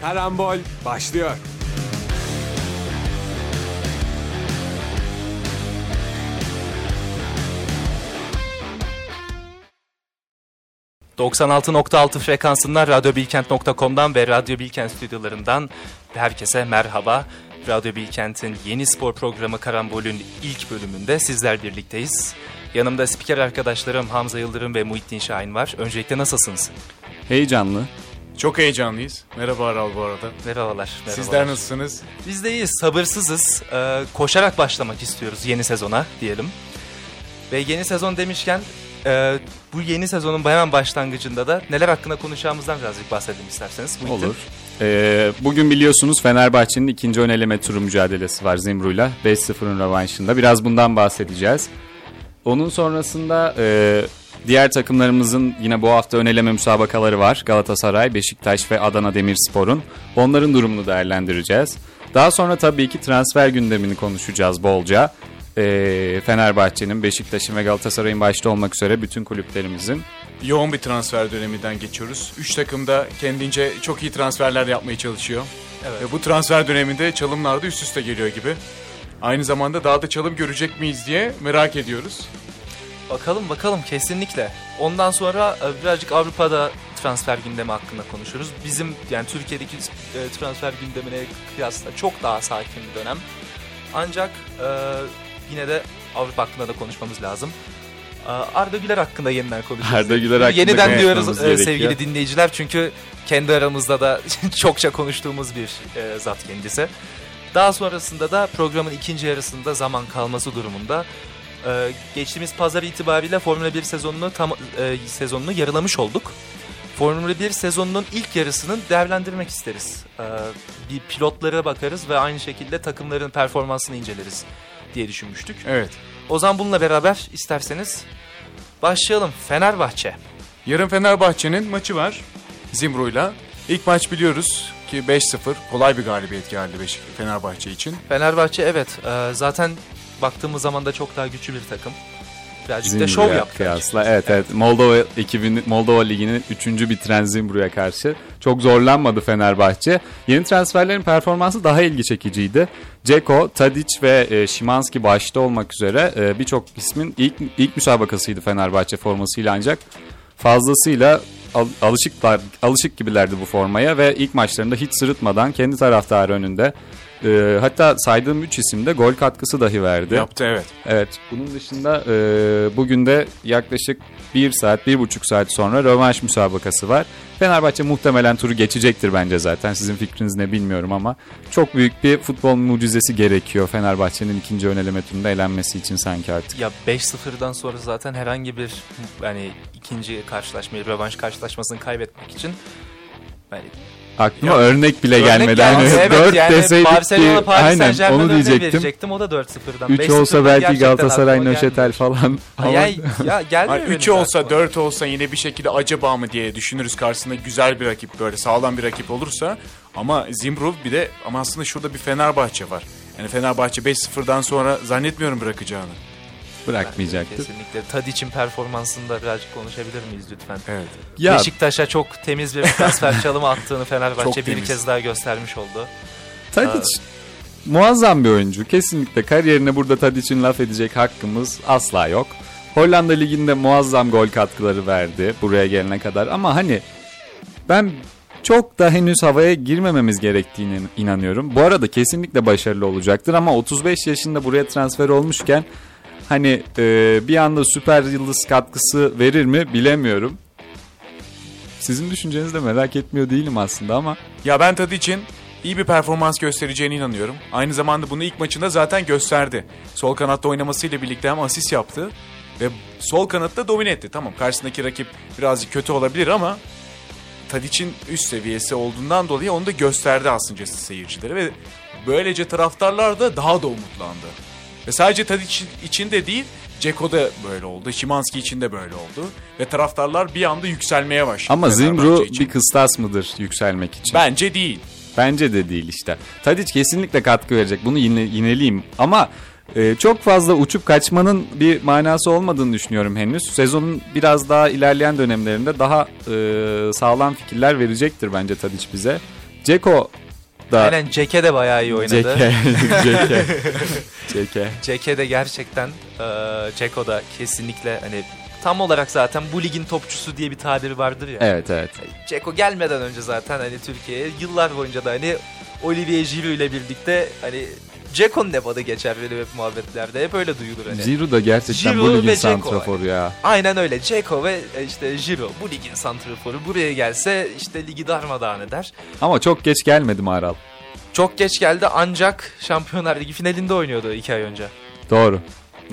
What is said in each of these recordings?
Karambol başlıyor. ...96.6 frekansından radyobilkent.com'dan ve Radyo Bilkent stüdyolarından herkese merhaba. Radyo Bilkent'in yeni spor programı Karambol'ün ilk bölümünde sizler birlikteyiz. Yanımda spiker arkadaşlarım Hamza Yıldırım ve Muhittin Şahin var. Öncelikle nasılsınız? Heyecanlı. Çok heyecanlıyız. Merhaba Aral bu arada. Merhabalar. merhabalar. Sizler nasılsınız? Biz de iyiyiz, sabırsızız. Ee, koşarak başlamak istiyoruz yeni sezona diyelim. Ve yeni sezon demişken e, bu yeni sezonun hemen başlangıcında da neler hakkında konuşacağımızdan birazcık bahsedelim isterseniz. Muhittin. Olur. Ee, bugün biliyorsunuz Fenerbahçe'nin ikinci ön eleme turu mücadelesi var Zimbru'yla. 5-0'ın rövanşında. Biraz bundan bahsedeceğiz. Onun sonrasında e, diğer takımlarımızın yine bu hafta ön eleme müsabakaları var. Galatasaray, Beşiktaş ve Adana Demirspor'un. Onların durumunu değerlendireceğiz. Daha sonra tabii ki transfer gündemini konuşacağız bolca. E, Fenerbahçe'nin, Beşiktaş'ın ve Galatasaray'ın başta olmak üzere bütün kulüplerimizin. Yoğun bir transfer döneminden geçiyoruz. Üç takım da kendince çok iyi transferler yapmaya çalışıyor. Evet. Ve bu transfer döneminde çalımlar da üst üste geliyor gibi. Aynı zamanda daha da çalım görecek miyiz diye merak ediyoruz. Bakalım bakalım kesinlikle. Ondan sonra e, birazcık Avrupa'da transfer gündemi hakkında konuşuruz. Bizim yani Türkiye'deki e, transfer gündemine kıyasla çok daha sakin bir dönem. Ancak e, yine de Avrupa hakkında da konuşmamız lazım. Arda Güler hakkında yeniden konuşacağız. Arda Güler hakkında Yeniden diyoruz e, sevgili dinleyiciler çünkü kendi aramızda da çokça konuştuğumuz bir e, zat kendisi. Daha sonrasında da programın ikinci yarısında zaman kalması durumunda ee, geçtiğimiz pazar itibariyle Formula 1 sezonunu tam e, sezonunu yarılamış olduk. Formula 1 sezonunun ilk yarısını değerlendirmek isteriz. Ee, bir pilotlara bakarız ve aynı şekilde takımların performansını inceleriz diye düşünmüştük. Evet. O zaman bununla beraber isterseniz başlayalım. Fenerbahçe. Yarın Fenerbahçe'nin maçı var. Zimbru'yla. İlk maç biliyoruz ki 5-0 kolay bir galibiyet geldi Fenerbahçe için. Fenerbahçe evet e, zaten baktığımız zaman da çok daha güçlü bir takım. Birazcık da Zimbru'ya şov yaptı. Kıyasla. Evet evet. Moldova ekibinin Moldova Ligi'nin 3. bitiren Zimbru'ya karşı çok zorlanmadı Fenerbahçe. Yeni transferlerin performansı daha ilgi çekiciydi. Ceko, Tadic ve e, Şimanski başta olmak üzere e, birçok ismin ilk ilk müsabakasıydı Fenerbahçe formasıyla ancak fazlasıyla al- alışıklar alışık gibilerdi bu formaya ve ilk maçlarında hiç sırıtmadan kendi taraftarı önünde e, hatta saydığım 3 isimde gol katkısı dahi verdi. Yaptı evet. Evet. Bunun dışında e, bugün de yaklaşık 1 saat, 1,5 saat sonra rövanş müsabakası var. Fenerbahçe muhtemelen turu geçecektir bence zaten. Sizin fikriniz ne bilmiyorum ama çok büyük bir futbol mucizesi gerekiyor Fenerbahçe'nin ikinci ön eleme turunda elenmesi için sanki artık. Ya 5-0'dan sonra zaten herhangi bir yani ikinci karşılaşmayı, rövanş karşılaşmasını kaybetmek için yani Aklıma Ya, örnek bile örnek gelmedi. yani, evet, 4 yani deseydik Barcelona ki Paris aynen onu diyecektim. verecektim. O da 4-0'dan. 3 5-0'dan olsa belki Galatasaray Nöşetel falan. Ama Ya, ya gelmiyor Hani benim 3 de olsa aklıma. 4 olsa yine bir şekilde acaba mı diye düşünürüz karşısında güzel bir rakip böyle sağlam bir rakip olursa. Ama Zimbru bir de ama aslında şurada bir Fenerbahçe var. Yani Fenerbahçe 5-0'dan sonra zannetmiyorum bırakacağını. Bırakmayacaktır. Kesinlikle. Tadic'in performansında birazcık konuşabilir miyiz lütfen? Evet. Ya Beşiktaş'a çok temiz bir transfer çalımı attığını Fenerbahçe bir kez daha göstermiş oldu. Tadic muazzam bir oyuncu. Kesinlikle kariyerine burada Tadic'in laf edecek hakkımız asla yok. Hollanda Ligi'nde muazzam gol katkıları verdi buraya gelene kadar ama hani ben çok da henüz havaya girmememiz gerektiğine inanıyorum. Bu arada kesinlikle başarılı olacaktır ama 35 yaşında buraya transfer olmuşken hani e, bir anda süper yıldız katkısı verir mi bilemiyorum. Sizin düşüncenizi de merak etmiyor değilim aslında ama Ya ben Tadic'in iyi bir performans göstereceğine inanıyorum. Aynı zamanda bunu ilk maçında zaten gösterdi. Sol kanatta oynamasıyla birlikte hem asist yaptı ve sol kanatta domine etti. Tamam karşısındaki rakip birazcık kötü olabilir ama Tadic'in üst seviyesi olduğundan dolayı onu da gösterdi aslında seyircilere ve böylece taraftarlar da daha da umutlandı. Ve sadece Tadic için de değil Ceko da böyle oldu. Şimanski için de böyle oldu. Ve taraftarlar bir anda yükselmeye başladı. ama için. bir kıstas mıdır yükselmek için? Bence değil. Bence de değil işte. Tadic kesinlikle katkı verecek. Bunu yine yineleyeyim. Ama e, çok fazla uçup kaçmanın bir manası olmadığını düşünüyorum henüz. Sezonun biraz daha ilerleyen dönemlerinde daha e, sağlam fikirler verecektir bence Tadic bize. Ceko da Aynen Ceke de bayağı iyi oynadı. Ceke. Ceke. Ceke. Ceke de gerçekten e, Ceko da kesinlikle hani tam olarak zaten bu ligin topçusu diye bir tabiri vardır ya. Evet evet. Ceko gelmeden önce zaten hani Türkiye'ye yıllar boyunca da hani Olivier Giroud ile birlikte hani Ceko'nun hep adı geçer benim hep muhabbetlerde. Hep öyle duyulur hani. Giroud da gerçekten Giroud bu ligin ve Dzeko. santraforu ya. Aynen öyle. Ceko ve e, işte Giroud bu ligin santraforu. Buraya gelse işte ligi darmadağın eder. Ama çok geç gelmedi mi Aral? Çok geç geldi ancak Şampiyonlar Ligi finalinde oynuyordu iki ay önce. Doğru.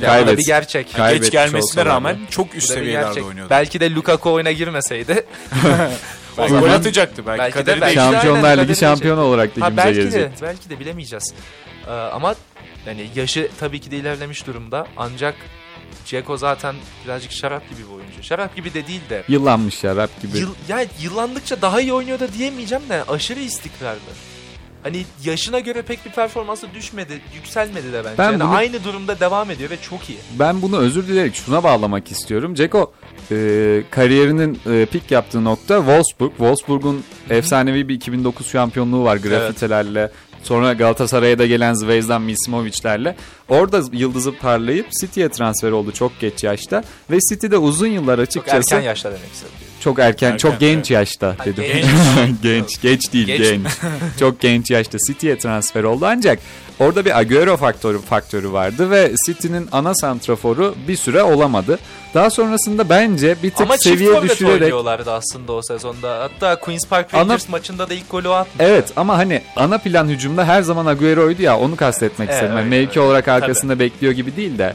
Da Kaybet. bir gerçek. Kaybetmiş Geç gelmesine da. rağmen çok üst Bu da bir seviyelerde gerçek. oynuyordu. Belki de Lukaku oyuna girmeseydi. Belki zaman- gol atacaktı. Belki, Belki de- kaderi belki de- Şampiyonlar aynen, Ligi kaderi şampiyonu olarak ha, ligimize belki gelecek. de belki de bilemeyeceğiz. Ee, ama yani yaşı tabii ki de ilerlemiş durumda. Ancak Ceko zaten birazcık şarap gibi bir oyuncu. Şarap gibi de değil de. Yıllanmış şarap gibi. Yıl, yani yıllandıkça daha iyi oynuyor da diyemeyeceğim de aşırı istikrarlı. Hani yaşına göre pek bir performansı düşmedi, yükselmedi de bence. Ben yani bunu- aynı durumda devam ediyor ve çok iyi. Ben bunu özür dileyerek şuna bağlamak istiyorum. Ceko e, kariyerinin e, pik yaptığı nokta Wolfsburg. Wolfsburg'un efsanevi bir 2009 şampiyonluğu var grafitelerle. Sonra Galatasaray'a da gelen Zvezdan Mismovic'lerle. Orada yıldızı parlayıp City'ye transfer oldu çok geç yaşta. Ve City'de uzun yıllar Çok açıkçası erken yaşta demek istedim. çok erken, Erken, çok genç evet. yaşta Ha, dedim. genç. genç, geç değil Geç. genç. çok genç yaşta City'ye transfer oldu ancak orada bir Agüero faktörü faktörü vardı ve City'nin ana santraforu bir süre olamadı. Daha sonrasında bence bir tık Ama seviye düşürerek oynuyorlardı aslında o sezonda. Hatta Queen's Park Ana- Rangers maçında da ilk golü atmıştı. Evet ama hani ana plan hücumda her zaman Agüero'ydu ya onu kastetmek Evet, istedim. Yani öyle, mevki öyle. olarak arkasında bekliyor gibi değil de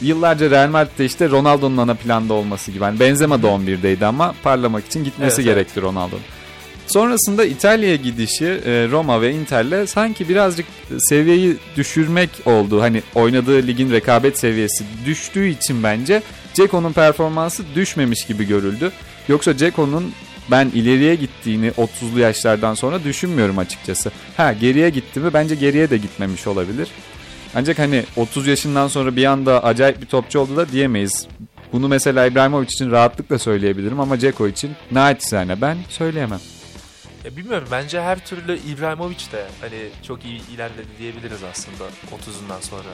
yıllarca Real Madrid'de işte Ronaldo'nun ana planda olması gibi. Yani Benzema da 11'deydi ama parlamak için gitmesi Evet, evet. gerekti Ronaldo'nun. Sonrasında İtalya'ya gidişi e, Roma ve Inter'le sanki birazcık seviyeyi düşürmek oldu. Hani oynadığı ligin rekabet seviyesi düştüğü için bence Ceko'nun performansı düşmemiş gibi görüldü. Yoksa Ceko'nun ben ileriye gittiğini 30'lu yaşlardan sonra düşünmüyorum açıkçası. Ha geriye gitti mi? Bence geriye de gitmemiş olabilir. Ancak hani 30 yaşından sonra bir anda acayip bir topçu oldu da diyemeyiz. Bunu mesela İbrahimovic için rahatlıkla söyleyebilirim ama Ceko için naçizane ben söyleyemem. Ya bilmiyorum bence her türlü İbrahimovic de hani çok iyi ilerledi diyebiliriz aslında 30'undan sonra.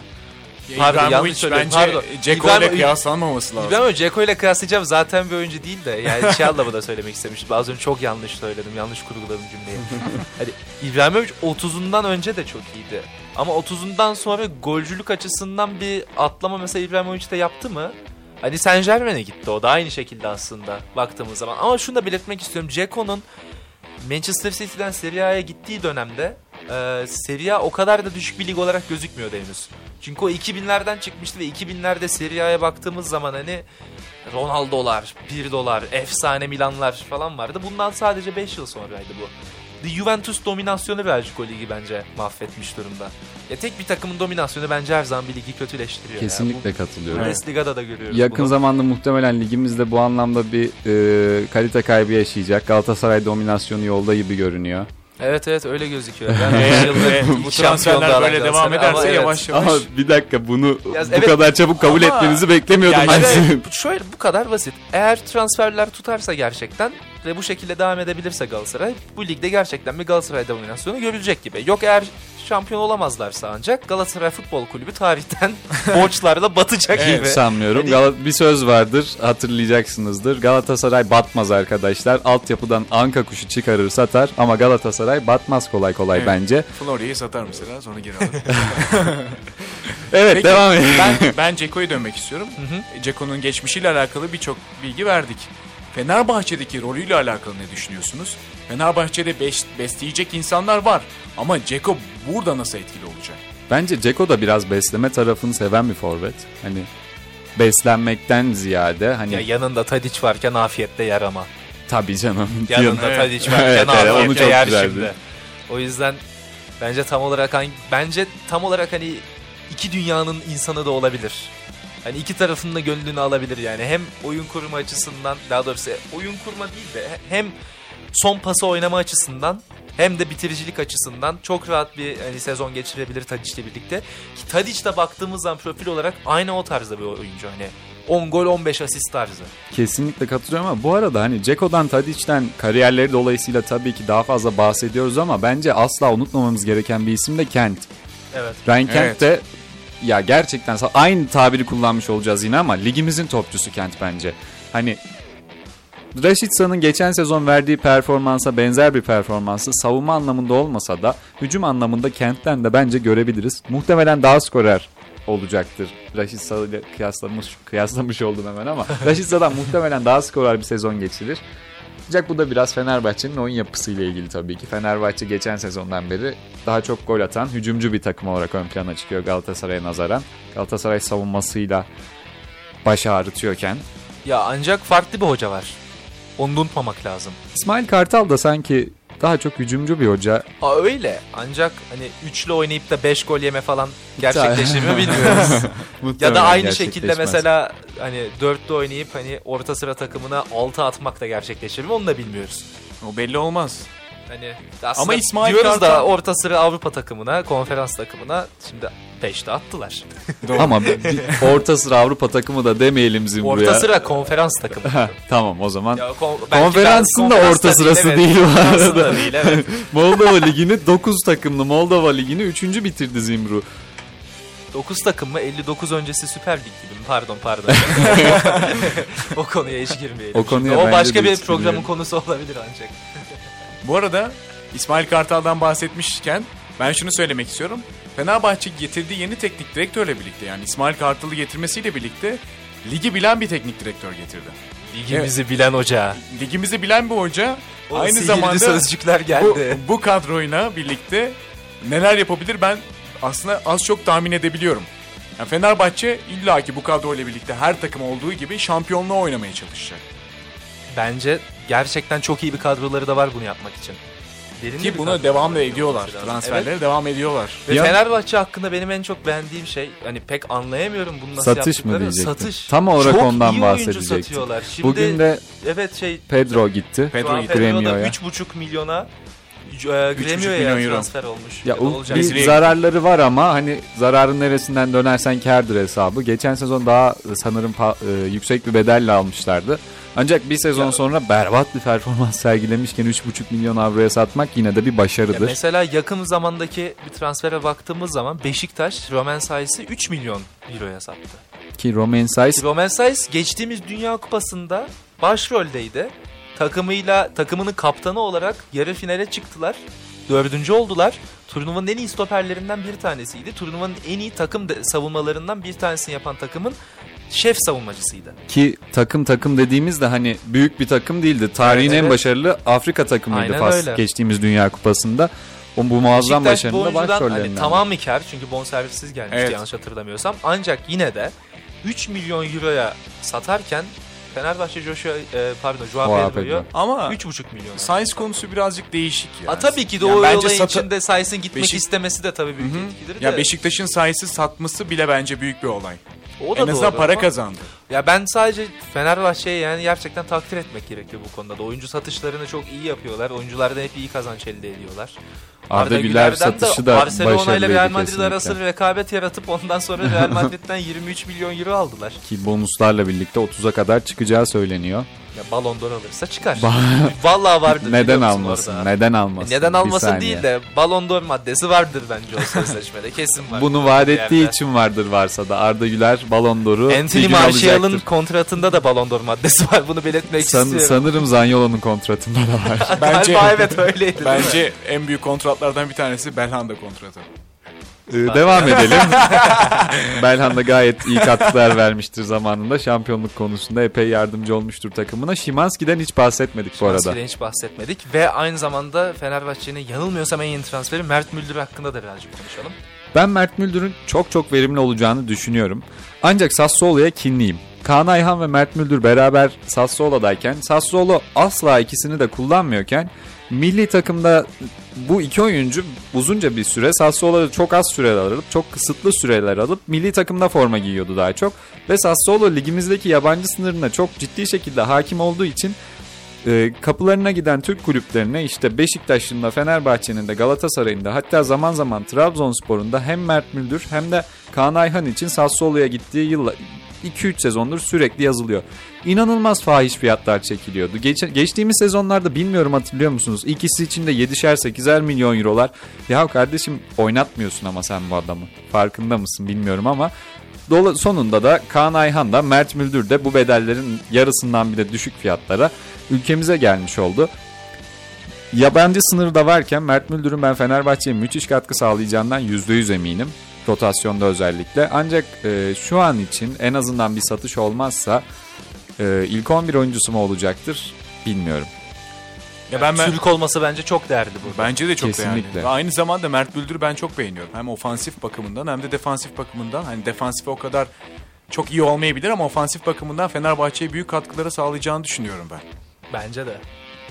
Pardon, yanlış söyledim, bence. Ceko ile kıyaslanmaması lazım. İbrahimovic Ceko ile kıyaslayacağım zaten bir oyuncu değil de yani şey anlamında söylemek istemiştim. Az önce çok yanlış söyledim. Yanlış kurguladım cümleyi. hani İbrahimovic 30'undan önce de çok iyiydi. Ama 30'undan sonra golcülük açısından bir atlama mesela İbrahimovic de yaptı mı? Hani Saint Germain'e gitti o da aynı şekilde aslında baktığımız zaman. Ama şunu da belirtmek istiyorum. Ceko'nun Manchester City'den Serie A'ya gittiği dönemde e, Serie A o kadar da düşük bir lig olarak gözükmüyordu henüz. Çünkü o 2000'lerden çıkmıştı ve 2000'lerde Serie A'ya baktığımız zaman hani Ronaldo'lar, 1 dolar, efsane Milanlar falan vardı. Bundan sadece 5 yıl sonraydı bu. The Juventus dominasyonu birazcık o ligi bence mahvetmiş durumda. Ya tek bir takımın dominasyonu bence her zaman bir ligi kötüleştiriyor. Kesinlikle Ya. Bu katılıyorum. Bundesliga'da da görüyoruz Yakın bunu. zamanda muhtemelen ligimizde bu anlamda bir e, kalite kaybı yaşayacak. Galatasaray dominasyonu yolda gibi görünüyor. Evet evet öyle gözüküyor. Ben yıldır ve bu şampiyonluğa böyle devam ederse ama evet. yavaş yavaş. Ama bir dakika bunu Ya bu evet. kadar çabuk kabul Ama- etmenizi beklemiyordum Yani ben sizin. bu- şöyle bu kadar basit. Eğer transferler tutarsa gerçekten ve bu şekilde devam edebilirse Galatasaray bu ligde gerçekten bir Galatasaray dominasyonu görülecek gibi. Yok eğer şampiyon olamazlarsa ancak Galatasaray Futbol Kulübü tarihten borçlarla batacak Hiç gibi. sanmıyorum. Hani- Gal- bir söz vardır hatırlayacaksınızdır. Galatasaray batmaz arkadaşlar. Altyapıdan anka kuşu çıkarır satar ama Galatasaray batmaz kolay kolay Evet. bence. Florya'yı satar mesela sonra geri alır. Evet Peki, devam edelim. ben, ben Ceko'ya dönmek istiyorum. Ceko'nun geçmişiyle alakalı birçok bilgi verdik. Fenerbahçe'deki rolüyle alakalı ne düşünüyorsunuz? Fenerbahçe'de beş, besleyecek insanlar var. Ama Ceko burada nasıl etkili olacak? Bence Ceko da biraz besleme tarafını seven bir forvet. Hani beslenmekten ziyade hani Ya yanında Tadic varken afiyetle yer ama. tabii canım. Yanında Evet. Tadic varken Evet, evet, onu çok yer güzeldi. şimdi. O yüzden bence tam olarak hangi, bence tam olarak hani iki dünyanın insanı da olabilir. Hani iki tarafın da gönlünü alabilir yani. Hem oyun kurma açısından daha doğrusu oyun kurma değil de hem son pası oynama açısından hem de bitiricilik açısından çok rahat bir hani sezon geçirebilir Tadic'le birlikte. Ki Tadic de baktığımız zaman profil olarak aynı o tarzda bir oyuncu hani. 10 gol 15 asist tarzı. Kesinlikle katılıyorum ama bu arada hani Ceko'dan Tadic'ten kariyerleri dolayısıyla tabii ki daha fazla bahsediyoruz ama bence asla unutmamamız gereken bir isim de Kent. Evet. Ryan Kent Evet. de ya gerçekten aynı tabiri kullanmış olacağız yine ama ligimizin topçusu Kent bence. Hani Rashidsa'nın geçen sezon verdiği performansa benzer bir performansı savunma anlamında olmasa da hücum anlamında Kent'ten de bence görebiliriz. Muhtemelen daha skorer olacaktır. Rashica ile kıyaslamış, kıyaslamış oldum hemen ama Rashica'dan muhtemelen daha skorer bir sezon geçirir. Ancak bu da biraz Fenerbahçe'nin oyun yapısıyla ilgili tabii ki. Fenerbahçe geçen sezondan beri daha çok gol atan hücumcu bir takım olarak ön plana çıkıyor Galatasaray'a nazaran. Galatasaray savunmasıyla baş ağrıtıyorken. Ya ancak farklı bir hoca var. Onu unutmamak lazım. İsmail Kartal da sanki daha çok hücumcu bir hoca. Aa öyle. Ancak hani üçlü oynayıp da 5 gol yeme falan gerçekleşir mi bilmiyoruz. ya da aynı şekilde mesela hani dörtlü oynayıp hani orta sıra takımına 6 atmak da gerçekleşir mi onu da bilmiyoruz. O belli olmaz. Hani Ama İsmail diyoruz da Kartal- orta sıra Avrupa takımına, konferans takımına şimdi 5'te attılar. Ama bir, bir orta sıra Avrupa takımı da demeyelim Zimru'ya. Orta sıra konferans takımı. Ha, tamam o zaman. Ya, kon- belki Konferansın da orta sırası evet. değil bu arada. da değil evet. Moldova Ligi'ni 9 takımlı Moldova Ligi'ni 3. bitirdi Zimru. 9 takım mı? 59 öncesi Süper Lig gibi mi? Pardon pardon. o konuya hiç girmeyelim. O konuya o başka bir programın girmeyelim. konusu olabilir ancak. Bu arada İsmail Kartal'dan bahsetmişken ben şunu söylemek istiyorum. Fenerbahçe getirdiği yeni teknik direktörle birlikte yani İsmail Kartal'ı getirmesiyle birlikte ligi bilen bir teknik direktör getirdi. Ligimizi bilen hoca. Ligimizi bilen bir hoca O aynı zamanda sözcükler bu, geldi. bu kadroyla birlikte neler yapabilir ben aslında az çok tahmin edebiliyorum. Yani Fenerbahçe illaki bu kadroyla birlikte her takım olduğu gibi şampiyonluğa oynamaya çalışacak. Bence gerçekten çok iyi bir kadroları da var bunu yapmak için. Derinli bir Ki buna devam da ediyorlar. Transferlere Evet. devam ediyorlar. Ve Ya- Fenerbahçe hakkında benim en çok beğendiğim şey hani pek anlayamıyorum bunu nasıl Satış mı diyecektim. Satış. Tam olarak çok ondan bahsedecektim. Şimdi Bugün de evet şey Pedro gitti. Pedro gitti. Gremio'ya. 3,5 milyona 3,5 Gremio'ya milyon euro. transfer olmuş. Ya o olacak. bir zararları var ama hani zararın neresinden dönersen kârdır hesabı. Geçen sezon daha sanırım pa- e, yüksek bir bedelle almışlardı. Ancak bir sezon Ya- sonra berbat bir performans sergilemişken 3,5 milyon avroya satmak yine de bir Ya başarıdır. mesela yakın zamandaki bir transfere baktığımız zaman Beşiktaş Roman Saiz'i 3 milyon euroya sattı. Ki Romain Saiz Roman Saiz geçtiğimiz Dünya Kupası'nda başroldeydi. Takımıyla takımının kaptanı olarak yarı finale çıktılar. Dördüncü oldular. Turnuvanın en iyi stoperlerinden bir tanesiydi. Turnuvanın en iyi takım savunmalarından bir tanesini yapan takımın şef savunmacısıydı. ki takım takım dediğimiz de hani büyük bir takım değildi. Tarihin Evet, en başarılı Afrika takımıydı Aynen Fas öyle. geçtiğimiz Dünya Kupası'nda. O bu muazzam Beşiktaş bu başarının da oyuncudan hani başrollerinden. tamamı kar çünkü bonservissiz gelmişti Evet. yanlış hatırlamıyorsam. Ancak yine de 3 milyon euroya satarken Fenerbahçe Joshua, e, pardon Joao Pedro'yu Pedro. Ama 3,5 milyon. Science konusu birazcık değişik ya. Ha, tabii ki de Yani o bence olayın satı- içinde Saiz'in gitmek Beşik- istemesi de tabii büyük Hı hı. etkidir de. Ya Beşiktaş'ın sayısı satması bile bence büyük bir olay. o da en azından doğru para ama- kazandı. Ya ben sadece Fenerbahçe'ye yani gerçekten takdir etmek gerekiyor bu konuda da. Oyuncu satışlarını çok iyi yapıyorlar. Oyunculardan hep iyi kazanç elde ediyorlar. Arda Güler satışı da Barcelona ile Real Madrid kesinlikle. arası rekabet yaratıp ondan sonra Real Madrid'den 23 milyon euro aldılar. Ki bonuslarla birlikte 30'a kadar çıkacağı söyleniyor. Ya Ballon d'Or alırsa çıkar. Vallahi vardır. Neden almasın? orada? Neden almasın? Neden Bir almasın değil de Ballon d'Or maddesi vardır bence o sözleşmede. Kesin var. Bunu vaat ettiği yerde. için vardır varsa da Arda Güler Ballon d'Or'u Anthony Martial'ın kontratında da Ballon d'Or maddesi var. Bunu belirtmek San- istiyorum. sanırım Zanyolo'nun kontratında da var. Bence Galiba evet öyleydi. bence en büyük kontratlardan bir tanesi Belhanda kontratı. Ee, devam edelim. Belhanda gayet iyi katkılar vermiştir zamanında. Şampiyonluk konusunda epey yardımcı olmuştur takımına. Şimanski'den hiç bahsetmedik bu arada. Transferden hiç bahsetmedik ve aynı zamanda Fenerbahçe'nin yanılmıyorsam en yeni transferi Mert Müldür hakkında da birazcık konuşalım. Ben Mert Müldür'ün çok çok verimli olacağını düşünüyorum. Ancak Sassuolo'ya kinliyim. Kaan Ayhan ve Mert Müldür beraber Sassuolo'dayken Sassuolo asla ikisini de kullanmıyorken milli takımda bu iki oyuncu uzunca bir süre Sassuolo'da çok az süreler alıp çok kısıtlı süreler alıp milli takımda forma giyiyordu daha çok. Ve Sassuolo ligimizdeki yabancı sınırına çok ciddi şekilde hakim olduğu için e, kapılarına giden Türk kulüplerine işte Beşiktaş'ın da Fenerbahçe'nin de Galatasaray'ın da hatta zaman zaman Trabzonspor'un da hem Mert Müldür hem de Kaan Ayhan için Sassuolo'ya gittiği yılla, 2-3 sezondur sürekli yazılıyor. İnanılmaz fahiş fiyatlar çekiliyordu. Geç, geçtiğimiz sezonlarda bilmiyorum hatırlıyor musunuz? İkisi için de 7'şer 8'er milyon eurolar. Ya kardeşim oynatmıyorsun ama sen bu adamı. Farkında mısın bilmiyorum ama Dola, sonunda da Kaan Ayhan da Mert Müldür de bu bedellerin yarısından bile düşük fiyatlara ülkemize gelmiş oldu. Yabancı sınırı da varken Mert Müldür'ün ben Fenerbahçe'ye müthiş katkı sağlayacağından %100 eminim. Rotasyonda özellikle. Ancak e, şu an için en azından bir satış olmazsa e, ilk 11 oyuncusu mu olacaktır bilmiyorum. Ya ben, ben Türk olması bence çok değerli burada. Bence de çok Kesinlikle. değerli. Ve aynı zamanda Mert Büldür'ü ben çok beğeniyorum. Hem ofansif bakımından hem de defansif bakımından. Hani defansife o kadar çok iyi olmayabilir ama ofansif bakımından Fenerbahçe'ye büyük katkıları sağlayacağını düşünüyorum ben. Bence de.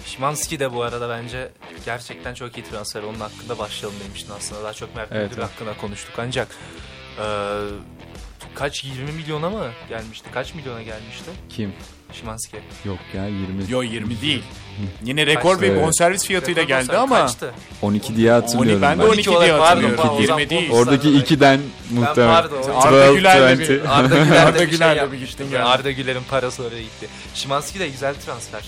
Şimanski de bu arada bence gerçekten çok iyi transfer. Onun hakkında başlayalım demiştin aslında. Daha çok Mert Evet, Müldür evet. hakkında konuştuk. Ancak e, kaç 20 milyona mı gelmişti? Kaç milyona gelmişti Kim? Şimanski? Yok ya 20. Yo 20 değil. Yine rekor Kaçtı? bir Evet. bonservis fiyatıyla Rekor geldi ama Kaçtı? 12 diye hatırlıyorum ben de ben. 12 diye hatırlıyorum. pardon, o 20 zaman değil. bu- Oradaki Sarı- 2'den Ben muhtemelen. pardon. Arda 12, Güler'le 20. bir, Arda Güler Arda de bir şey. Arda Güler'in parası oraya gitti. Şimanski de güzel transfer.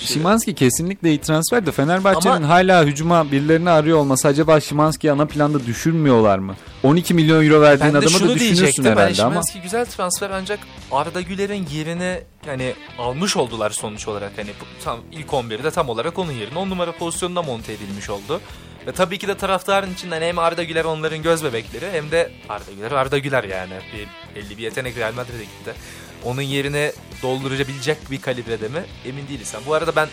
Şimanski kesinlikle iyi transfer de Fenerbahçe'nin Ama- hala hücuma birilerini arıyor olması acaba Şimanski'yi ana planda düşürmüyorlar mı? 12 milyon euro verdiğin Ben adamı da düşünürsün diyecektim. Ben herhalde ama. Şimanski güzel transfer ancak Arda Güler'in yerini hani almış oldular sonuç olarak. Hani tam ilk 11'de tam olarak onun yerine 10 numara pozisyonunda monte edilmiş oldu. Ve tabii ki de taraftarın içinden hem Arda Güler onların göz bebekleri hem de Arda Güler Arda Güler yani. Bir, belli bir yetenek Real Madrid'e gitti. Onun yerine doldurabilecek bir kalibrede mi emin değiliz. Bu arada ben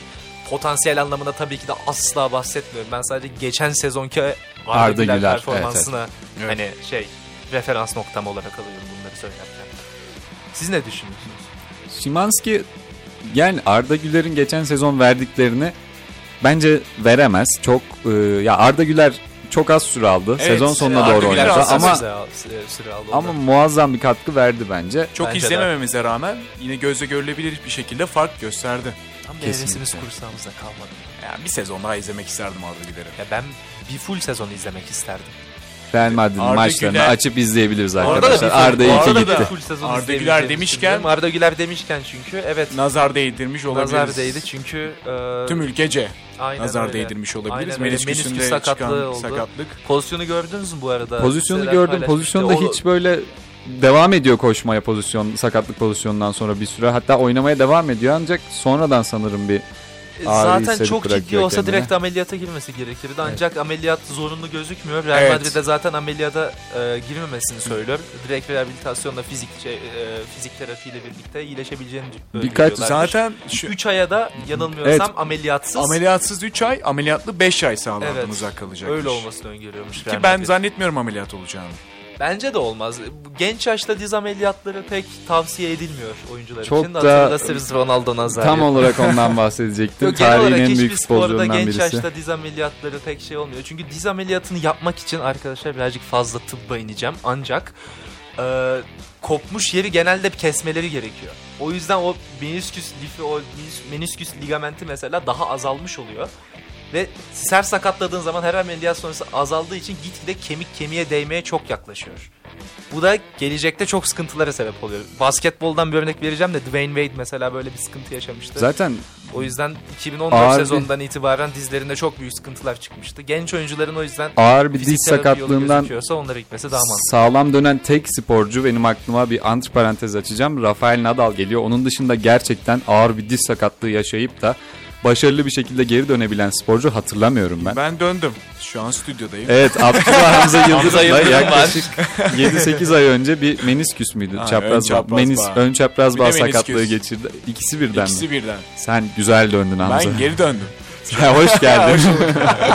potansiyel anlamında tabii ki de asla bahsetmiyorum. Ben sadece geçen sezonki Arda, Arda Güler, Güler, performansına Evet. hani şey referans noktam olarak alıyorum bunları söylerken. Siz ne düşünüyorsunuz? Şimanski yani Arda Güler'in geçen sezon verdiklerini bence veremez. Çok e, ya Arda Güler çok az süre aldı. Evet, sezon sonuna doğru oynadı ama süre, al- süre, süre aldı ama muazzam bir katkı verdi bence. çok Bence de. izlemememize rağmen yine gözle görülebilir bir şekilde fark gösterdi. tam hevesimiz kursağımızda kalmadı. Yani bir sezon daha izlemek isterdim Arda Güler'i. Ya ben bir full sezon izlemek isterdim. Real Madrid'in Arda maçlarını Güler- açıp izleyebiliriz arkadaşlar. Arda iyi ki gitti. Arda Güler demişken-. Arda Güler demişken çünkü evet Nazar değdirmiş olabiliriz. nazar değdi çünkü e, Tüm ülkece aynen nazar öyle. değdirmiş olabiliriz. Menisküsünde Menisküs sakatlığı çıkan oldu. sakatlık. Pozisyonu gördünüz mü bu arada? Pozisyonu Siteler gördüm. Pozisyonda O- hiç böyle devam ediyor koşmaya pozisyon sakatlık pozisyonundan sonra bir süre. Hatta oynamaya devam ediyor ancak sonradan sanırım bir ağrı Zaten çok ciddi bırakıyor olsa direkt ameliyata girmesi gerekirdi. Ancak ameliyat zorunlu gözükmüyor. Real Evet. Madrid'de zaten ameliyata e, girmemesini söylüyor. Direkt rehabilitasyonla fizik şey, e, fizik terapiyle birlikte iyileşebileceğini Birkaç-. Zaten şu 3 aya da yanılmıyorsam ameliyatsız. ameliyatsız 3 ay, ameliyatlı 5 ay sahalardan Evet. uzak kalacak. Öyle olmasını öngörüyormuş. Ki ben zannetmiyorum ameliyat olacağını. Bence de olmaz. Genç yaşta diz ameliyatları pek tavsiye edilmiyor oyuncular Çok için. da- Hatırlasınız Ronaldo Nazario. Tam olarak ondan bahsedecektim. Yok, Tarihin en büyük futbolcularından genç birisi. yaşta diz ameliyatları pek şey olmuyor. Çünkü diz ameliyatını yapmak için arkadaşlar birazcık fazla tıbba ineceğim. Ancak e, kopmuş yeri genelde kesmeleri gerekiyor. O yüzden o menisküs lifi, o menis- menisküs ligamenti mesela daha azalmış oluyor. Ve ser sakatladığın zaman her ameliyat sonrası azaldığı için gitgide kemik kemiğe değmeye çok yaklaşıyor. Bu da gelecekte çok sıkıntılara sebep oluyor. Basketboldan bir örnek vereceğim de Dwayne Wade mesela böyle bir sıkıntı yaşamıştı. Zaten O yüzden 2014 Ağır bir- sezonundan itibaren dizlerinde çok büyük sıkıntılar çıkmıştı. Genç oyuncuların o yüzden ağır bir diz sakatlığından onlara gitmesi daha mantıklı. sağlam dönen tek sporcu benim aklıma bir antiparantez açacağım. Rafael Nadal geliyor. Onun dışında gerçekten ağır bir diz sakatlığı yaşayıp da başarılı bir şekilde geri dönebilen sporcu hatırlamıyorum ben. Ben döndüm. Şu an stüdyodayım. Evet Abdullah Hamza Yıldırım'la yaklaşık 7-8 ay önce bir menisküs müydü? Ha, çapraz ön bağ. çapraz Menis, bağ. ön çapraz bağ sakatlığı geçirdi. İkisi birden mi? İkisi birden. Sen güzel döndün Hamza. Ben geri döndüm. Ya, hoş geldin.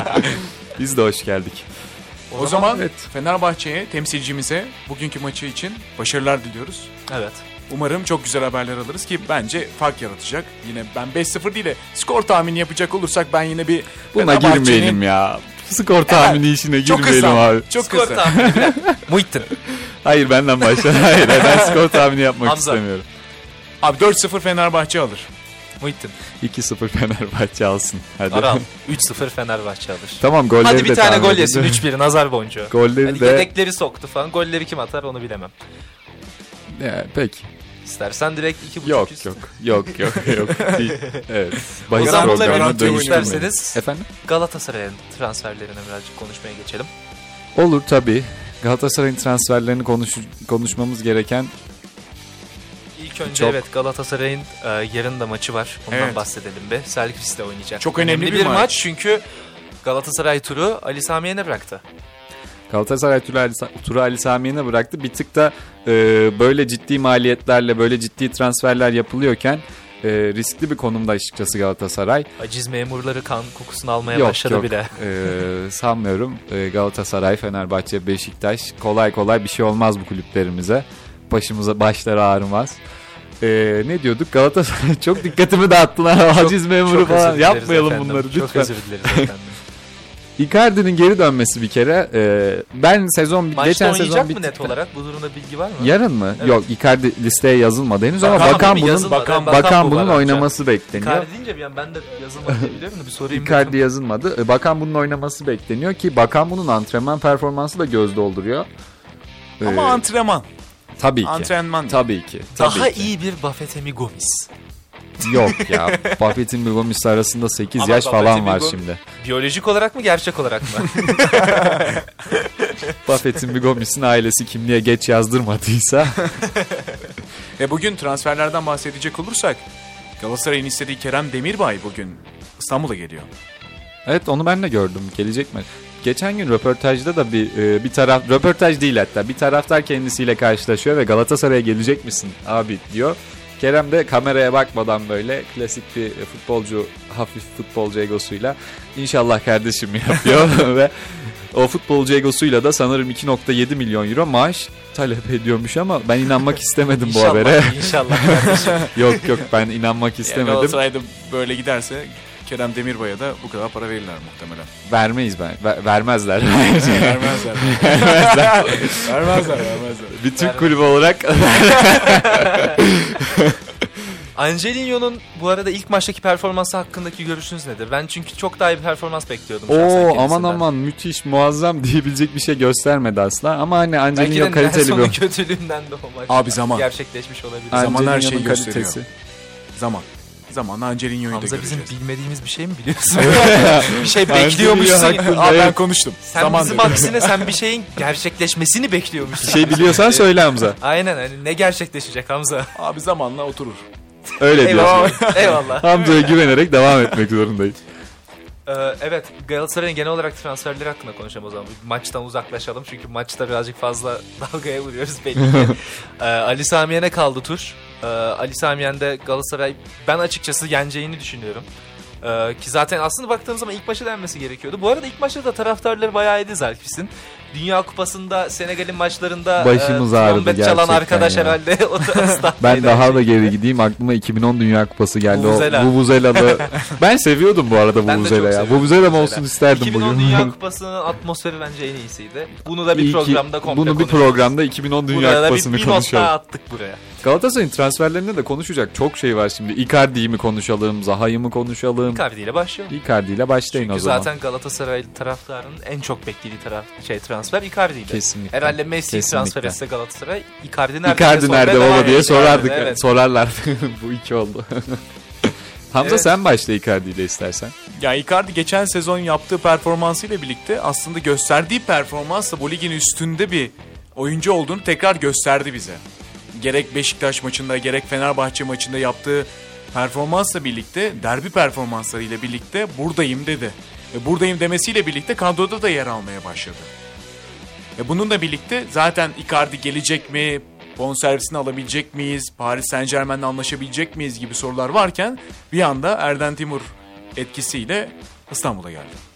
Biz de hoş geldik. O, zaman evet. Fenerbahçe'ye, temsilcimize bugünkü maçı için başarılar diliyoruz. Evet. Umarım çok güzel haberler alırız ki bence fark yaratacak. Yine ben 5-0 değil de skor tahmini yapacak olursak ben yine bir Buna Fenerbahçe'nin girmeyelim ya. Skor tahmini işine Çok girmeyelim kısa. abi. Çok Skor kısa. tahmini. Muhittin. Hayır benden başla. Hayır ben skor tahmini yapmak Hamza. istemiyorum. Abi 4-0 Fenerbahçe alır. Muhittin. 2-0 Fenerbahçe alsın. Hadi. Aral. 3-0 Fenerbahçe alır. Tamam golleri Hadi bir de tane gol yesin. 3-1 nazar boncuğu. Golleri Hadi de yedekleri soktu falan. Golleri kim atar onu bilemem. Ya, peki. İstersen direkt iki buçuk Yok üst. yok yok yok yok değil. Evet. O Bahis zaman bununla programına isterseniz Efendim? Galatasaray'ın transferlerine birazcık konuşmaya geçelim. Olur tabii. Galatasaray'ın transferlerini konuş konuşmamız gereken İlk önce Çok- evet Galatasaray'ın e, yarın da maçı var. Ondan Evet. bahsedelim be. Selkirk'te oynayacak. Çok önemli bir maç. çünkü Galatasaray turu Ali Sami Yen'e bıraktı. Galatasaray turu Ali, Sami'ne bıraktı. Bir tık da e, böyle ciddi maliyetlerle böyle ciddi transferler yapılıyorken e, riskli bir konumda açıkçası Galatasaray. Aciz memurları kan kokusunu almaya yok başladı yok bile. E, sanmıyorum. E, Galatasaray, Fenerbahçe, Beşiktaş kolay kolay bir şey olmaz bu kulüplerimize. Başımıza başları ağrımaz. E, ne diyorduk? Galatasaray çok dikkatimi dağıttılar. Aciz memuru Çok falan. Yapmayalım efendim. bunları lütfen. Çok özür dileriz efendim. Icardi'nin geri dönmesi bir kere. e, ben sezon Maçta geçen oynayacak sezon mı net olarak? Bu durumda bilgi var mı? Yarın mı? Evet. Yok Icardi listeye yazılmadı henüz ama Bakan bakan mı? bunun bakan, Bakan bakan bu bunun oynaması bekleniyor. Icardi deyince bir an ben de yazılmadı da bir sorayım. Icardi yazılmadı. E, Bakan bunun oynaması bekleniyor ki bakan bunun antrenman performansı da göz dolduruyor. Ee, Ama antrenman. tabii ki. Antrenman. Tabii ki. Tabii Daha ki. iyi bir Buffett'e Gomis. Yok ya. Buffett'in ve Gomis arasında 8 Ama yaş falan var Gom- şimdi. Biyolojik olarak mı gerçek olarak mı? Buffett'in ve Gomis'in ailesi kimliğe geç yazdırmadıysa Ve bugün transferlerden bahsedecek olursak Galatasaray'ın istediği Kerem Demirbay bugün İstanbul'a geliyor. Evet onu ben de gördüm. Gelecek mi? Geçen gün röportajda da bir e, bir taraf röportaj değil hatta bir taraftar kendisiyle karşılaşıyor ve Galatasaray'a gelecek misin abi diyor. Kerem de kameraya bakmadan böyle klasik bir futbolcu hafif futbolcu egosuyla inşallah kardeşim yapıyor ve o futbolcu egosuyla da sanırım 2.7 milyon euro maaş talep ediyormuş ama ben inanmak istemedim bu İnşallah, habere. İnşallah kardeşim. yok yok ben inanmak Yani istemedim. Galatasaray'da böyle giderse Kerem Demirbay'a da bu kadar para verirler muhtemelen. Vermeyiz ben. Ver- vermezler. vermezler. vermezler. vermezler. bir Türk kulübü olarak Angelino'nun bu arada ilk maçtaki performansı hakkındaki görüşünüz nedir? Ben çünkü çok daha iyi bir performans bekliyordum. Oo aman aman müthiş muazzam diyebilecek bir şey göstermedi asla. Ama hani Belki Angelino de kaliteli bir kötülüğünden de o maç Abi zaman. gerçekleşmiş olabilir. Zaman her şeyi gösteriyor. kalitesi. Zaman. Zaman Angelino'yu da Hamza göreceğiz. bizim bilmediğimiz bir şey mi biliyorsun? bir şey bekliyormuşsun. hakkında- Aa, ben Evet. konuştum. Sen Zaman bizim dedim. aksine sen bir şeyin gerçekleşmesini bekliyormuşsun. Bir şey biliyorsan söyle Hamza. Aynen hani ne gerçekleşecek Hamza? Abi zamanla oturur. Öyle diyorsun. Eyvallah. Eyvallah. Hamza'ya güvenerek devam etmek zorundayız. Ee, evet Galatasaray'ın genel olarak transferleri hakkında konuşalım o zaman. Maçtan uzaklaşalım çünkü maçta birazcık fazla dalgaya vuruyoruz belli ki. Ee, Ali Samiyen'e kaldı tur. Ee, Ali Samiyen'de Galatasaray ben açıkçası yeneceğini düşünüyorum. Ee, ki zaten aslında baktığımız zaman ilk maçı denmesi gerekiyordu. Bu arada ilk maçta da taraftarları bayağı iyiydi Zalkis'in. Dünya Kupası'nda Senegal'in maçlarında Başımız e, ağrıdı çalan arkadaş ya. herhalde o da Ben daha da geri gideyim aklıma 2010 Dünya Kupası geldi. Vuvuzela. O Vuvuzelalı. ben seviyordum bu arada Vuvuzela ya. seviyorum Vuvuzela mı Vuvuzela. olsun isterdim 2010 bugün. Dünya Kupası'nın atmosferi bence en iyisiydi. Bunu da bir İyi programda komple Bunu bir konuşuruz. programda 2010 Dünya da Kupası'nı bir, bir not konuşalım. daha attık buraya. Galatasaray'ın transferlerinde de konuşacak çok şey var şimdi. Icardi'yi mi konuşalım, Zaha'yı mı konuşalım? Icardi ile başlayalım. Icardi ile başlayın Çünkü o zaman. zaten Galatasaray taraftarının en çok beklediği taraf şey transfer Icardi'ydi. Kesinlikle. Herhalde Messi Kesinlikle. transfer etse Galatasaray Icardi nerede? Icardi diye nerede baba diye sorardık. Evet. Sorarlar. Bu iki oldu. Hamza Evet. sen başla Icardi ile istersen. Ya Icardi geçen sezon yaptığı performansıyla birlikte aslında gösterdiği performansla bu ligin üstünde bir oyuncu olduğunu tekrar gösterdi bize. Gerek Beşiktaş maçında gerek Fenerbahçe maçında yaptığı performansla birlikte derbi performanslarıyla birlikte buradayım dedi. Ve buradayım demesiyle birlikte kadroda da yer almaya başladı. Ve bununla birlikte zaten Icardi gelecek mi? Bonservisini alabilecek miyiz? Paris Saint Germain'le anlaşabilecek miyiz gibi sorular varken bir anda Erden Timur etkisiyle İstanbul'a geldi.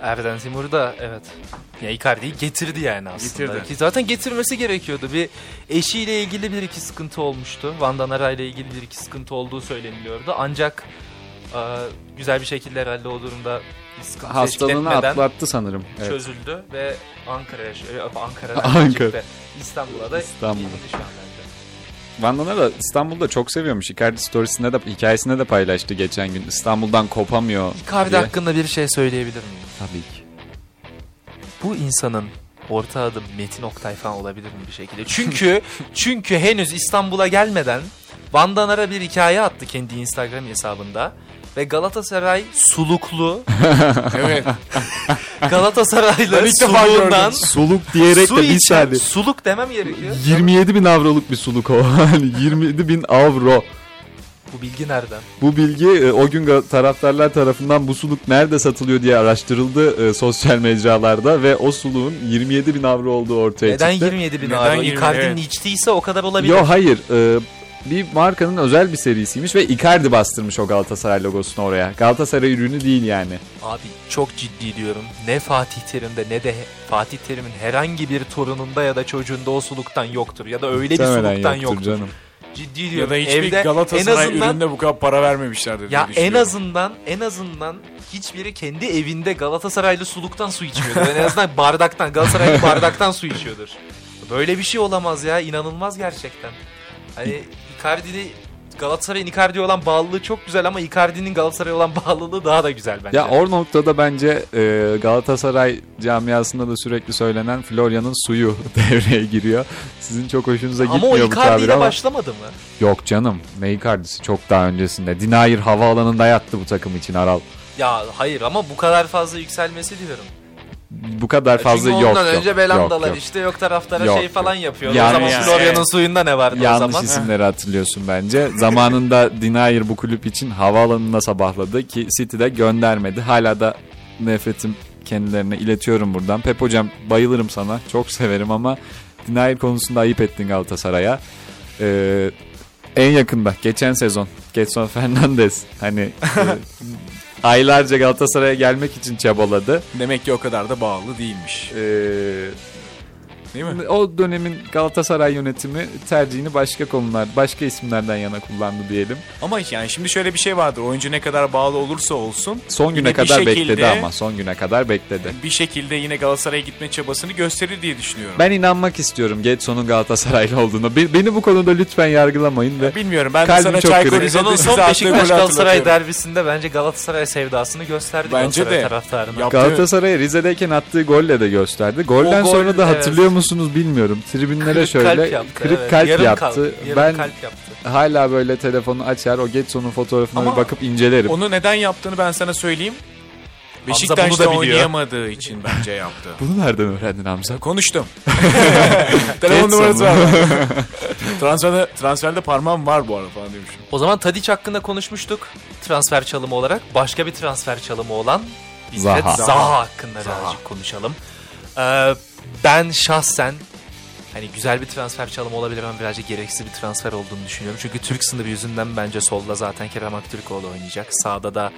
Erden Timur da evet. Ya Icardi'yi getirdi yani aslında. Getirdi. Ki zaten getirmesi gerekiyordu. Bir eşiyle ilgili bir iki sıkıntı olmuştu. Van Danara ile ilgili bir iki sıkıntı olduğu söyleniliyordu. Ancak e, güzel bir şekilde herhalde o durumda sıkıntı Hastalığını atlattı sanırım. Evet. çözüldü ve Ankara'ya e, Ankara. İstanbul'a da İstanbul'a. gitti şu an bence. Van da İstanbul'da çok seviyormuş. Icardi storiesinde de hikayesinde de paylaştı geçen gün. İstanbul'dan kopamıyor Icardi diye. hakkında bir şey söyleyebilir miyim? Tabii ki. Bu insanın orta adım Metin Oktay falan olabilir mi bir şekilde? Çünkü çünkü henüz İstanbul'a gelmeden Van Danar'a bir hikaye attı kendi Instagram hesabında. Ve Galatasaray suluklu Evet. Galatasaraylı suluğundan. Suluk diyerek su de bir saniye. suluk demem gerekiyor. 27 bin avroluk bir suluk o. Hani 27 bin avro. Bu bilgi nereden? Bu bilgi e, o gün taraftarlar tarafından bu suluk nerede satılıyor diye araştırıldı e, sosyal mecralarda ve o suluğun 27 bin avro olduğu ortaya Neden çıktı. 27 bin Neden avro? 20? Icardi'nin Evet. içtiyse o kadar olabilir. Yo hayır e, bir markanın özel bir serisiymiş ve Icardi bastırmış o Galatasaray logosunu oraya. Galatasaray ürünü değil yani. Abi çok ciddi diyorum. Ne Fatih Terim'de ne de Fatih Terim'in herhangi bir torununda ya da çocuğunda o suluktan yoktur. Ya da öyle bir Muhtemelen suluktan yoktur yoktur. canım. Ciddi ya diyorum. da hiçbir Evde Galatasaray en azından, üründe bu kadar para vermemişlerdir diye Ya en azından en azından hiçbiri kendi evinde Galatasaraylı suluktan su içmiyordur. en azından bardaktan Galatasaraylı bardaktan su içiyordur. Böyle bir şey olamaz ya. inanılmaz gerçekten. Hani Icardi'li Galatasaray'ın Icardi'ye olan bağlılığı çok güzel ama Icardi'nin Galatasaray'a olan bağlılığı daha da güzel bence. Ya o noktada bence e, Galatasaray camiasında da sürekli söylenen Florya'nın suyu devreye giriyor. Sizin çok hoşunuza ama gitmiyor o bu tabir Icardi ile ama. başlamadı mı? Yok canım ne Icardi'si çok daha öncesinde. Dinayır havaalanında yattı bu takım için Aral. Ya hayır ama bu kadar fazla yükselmesi diyorum. Bu kadar fazla Çünkü yok ondan yok. önce Belandalar yok, işte yok taraftara Yok, şey falan yapıyor. Yani- o zaman yani- Florya'nın suyunda ne vardı o Yanlış zaman? isimleri hatırlıyorsun bence. Zamanında Dinayır bu kulüp için havaalanında sabahladı ki City'de göndermedi. Hala da nefretim kendilerine iletiyorum buradan. Pep hocam bayılırım sana. Çok severim ama Dinayır konusunda ayıp ettin Galatasaray'a. Ee, en yakında geçen sezon Getson Fernandes hani e, aylarca Galatasaray'a gelmek için çabaladı. Demek ki o kadar da bağlı değilmiş. Ee, Değil mi? o dönemin Galatasaray yönetimi tercihini başka konular, başka isimlerden yana kullandı diyelim. Ama yani şimdi şöyle bir şey vardır. Oyuncu ne kadar bağlı olursa olsun Son güne kadar şekilde- bekledi ama son güne kadar bekledi. bir şekilde yine Galatasaray'a gitme çabasını gösterir diye düşünüyorum. Ben inanmak istiyorum Getson'un Galatasaraylı olduğunu. Be- Beni bu konuda lütfen yargılamayın ve Bilmiyorum ben de sana çok Çaykur Rize'de son Beşiktaş Galatasaray derbisinde bence Galatasaray sevdasını gösterdi Bence Galatasaray de. taraftarına. Galatasaray'a Rize'deyken attığı golle de gösterdi. Golden O gol, sonra da evet. hatırlıyor musunuz bilmiyorum. Tribünlere Kırık şöyle kalp yaptı. kırık evet. kalp Yarım yaptı. kalp- yarım ben kalp yaptı. hala böyle telefonu açar o Getson'un fotoğrafına Ama bir bakıp incelerim. Onu neden yaptığını ben sana söyleyeyim. Beşiktaş'ta da oynayamadığı için bence yaptı. Bunu nereden öğrendin Hamza? Konuştum. Telefon numarası var. transferde, transferde parmağım var bu arada falan demişim. O zaman Tadic hakkında konuşmuştuk transfer çalımı olarak. Başka bir transfer çalımı olan Zaha. Zaha, hakkında Zaha. birazcık konuşalım. Ee, ben şahsen hani güzel bir transfer çalımı olabilir ama birazcık gereksiz bir transfer olduğunu düşünüyorum. Çünkü Türk sınırı yüzünden bence solda zaten Kerem Aktürkoğlu oynayacak. Sağda da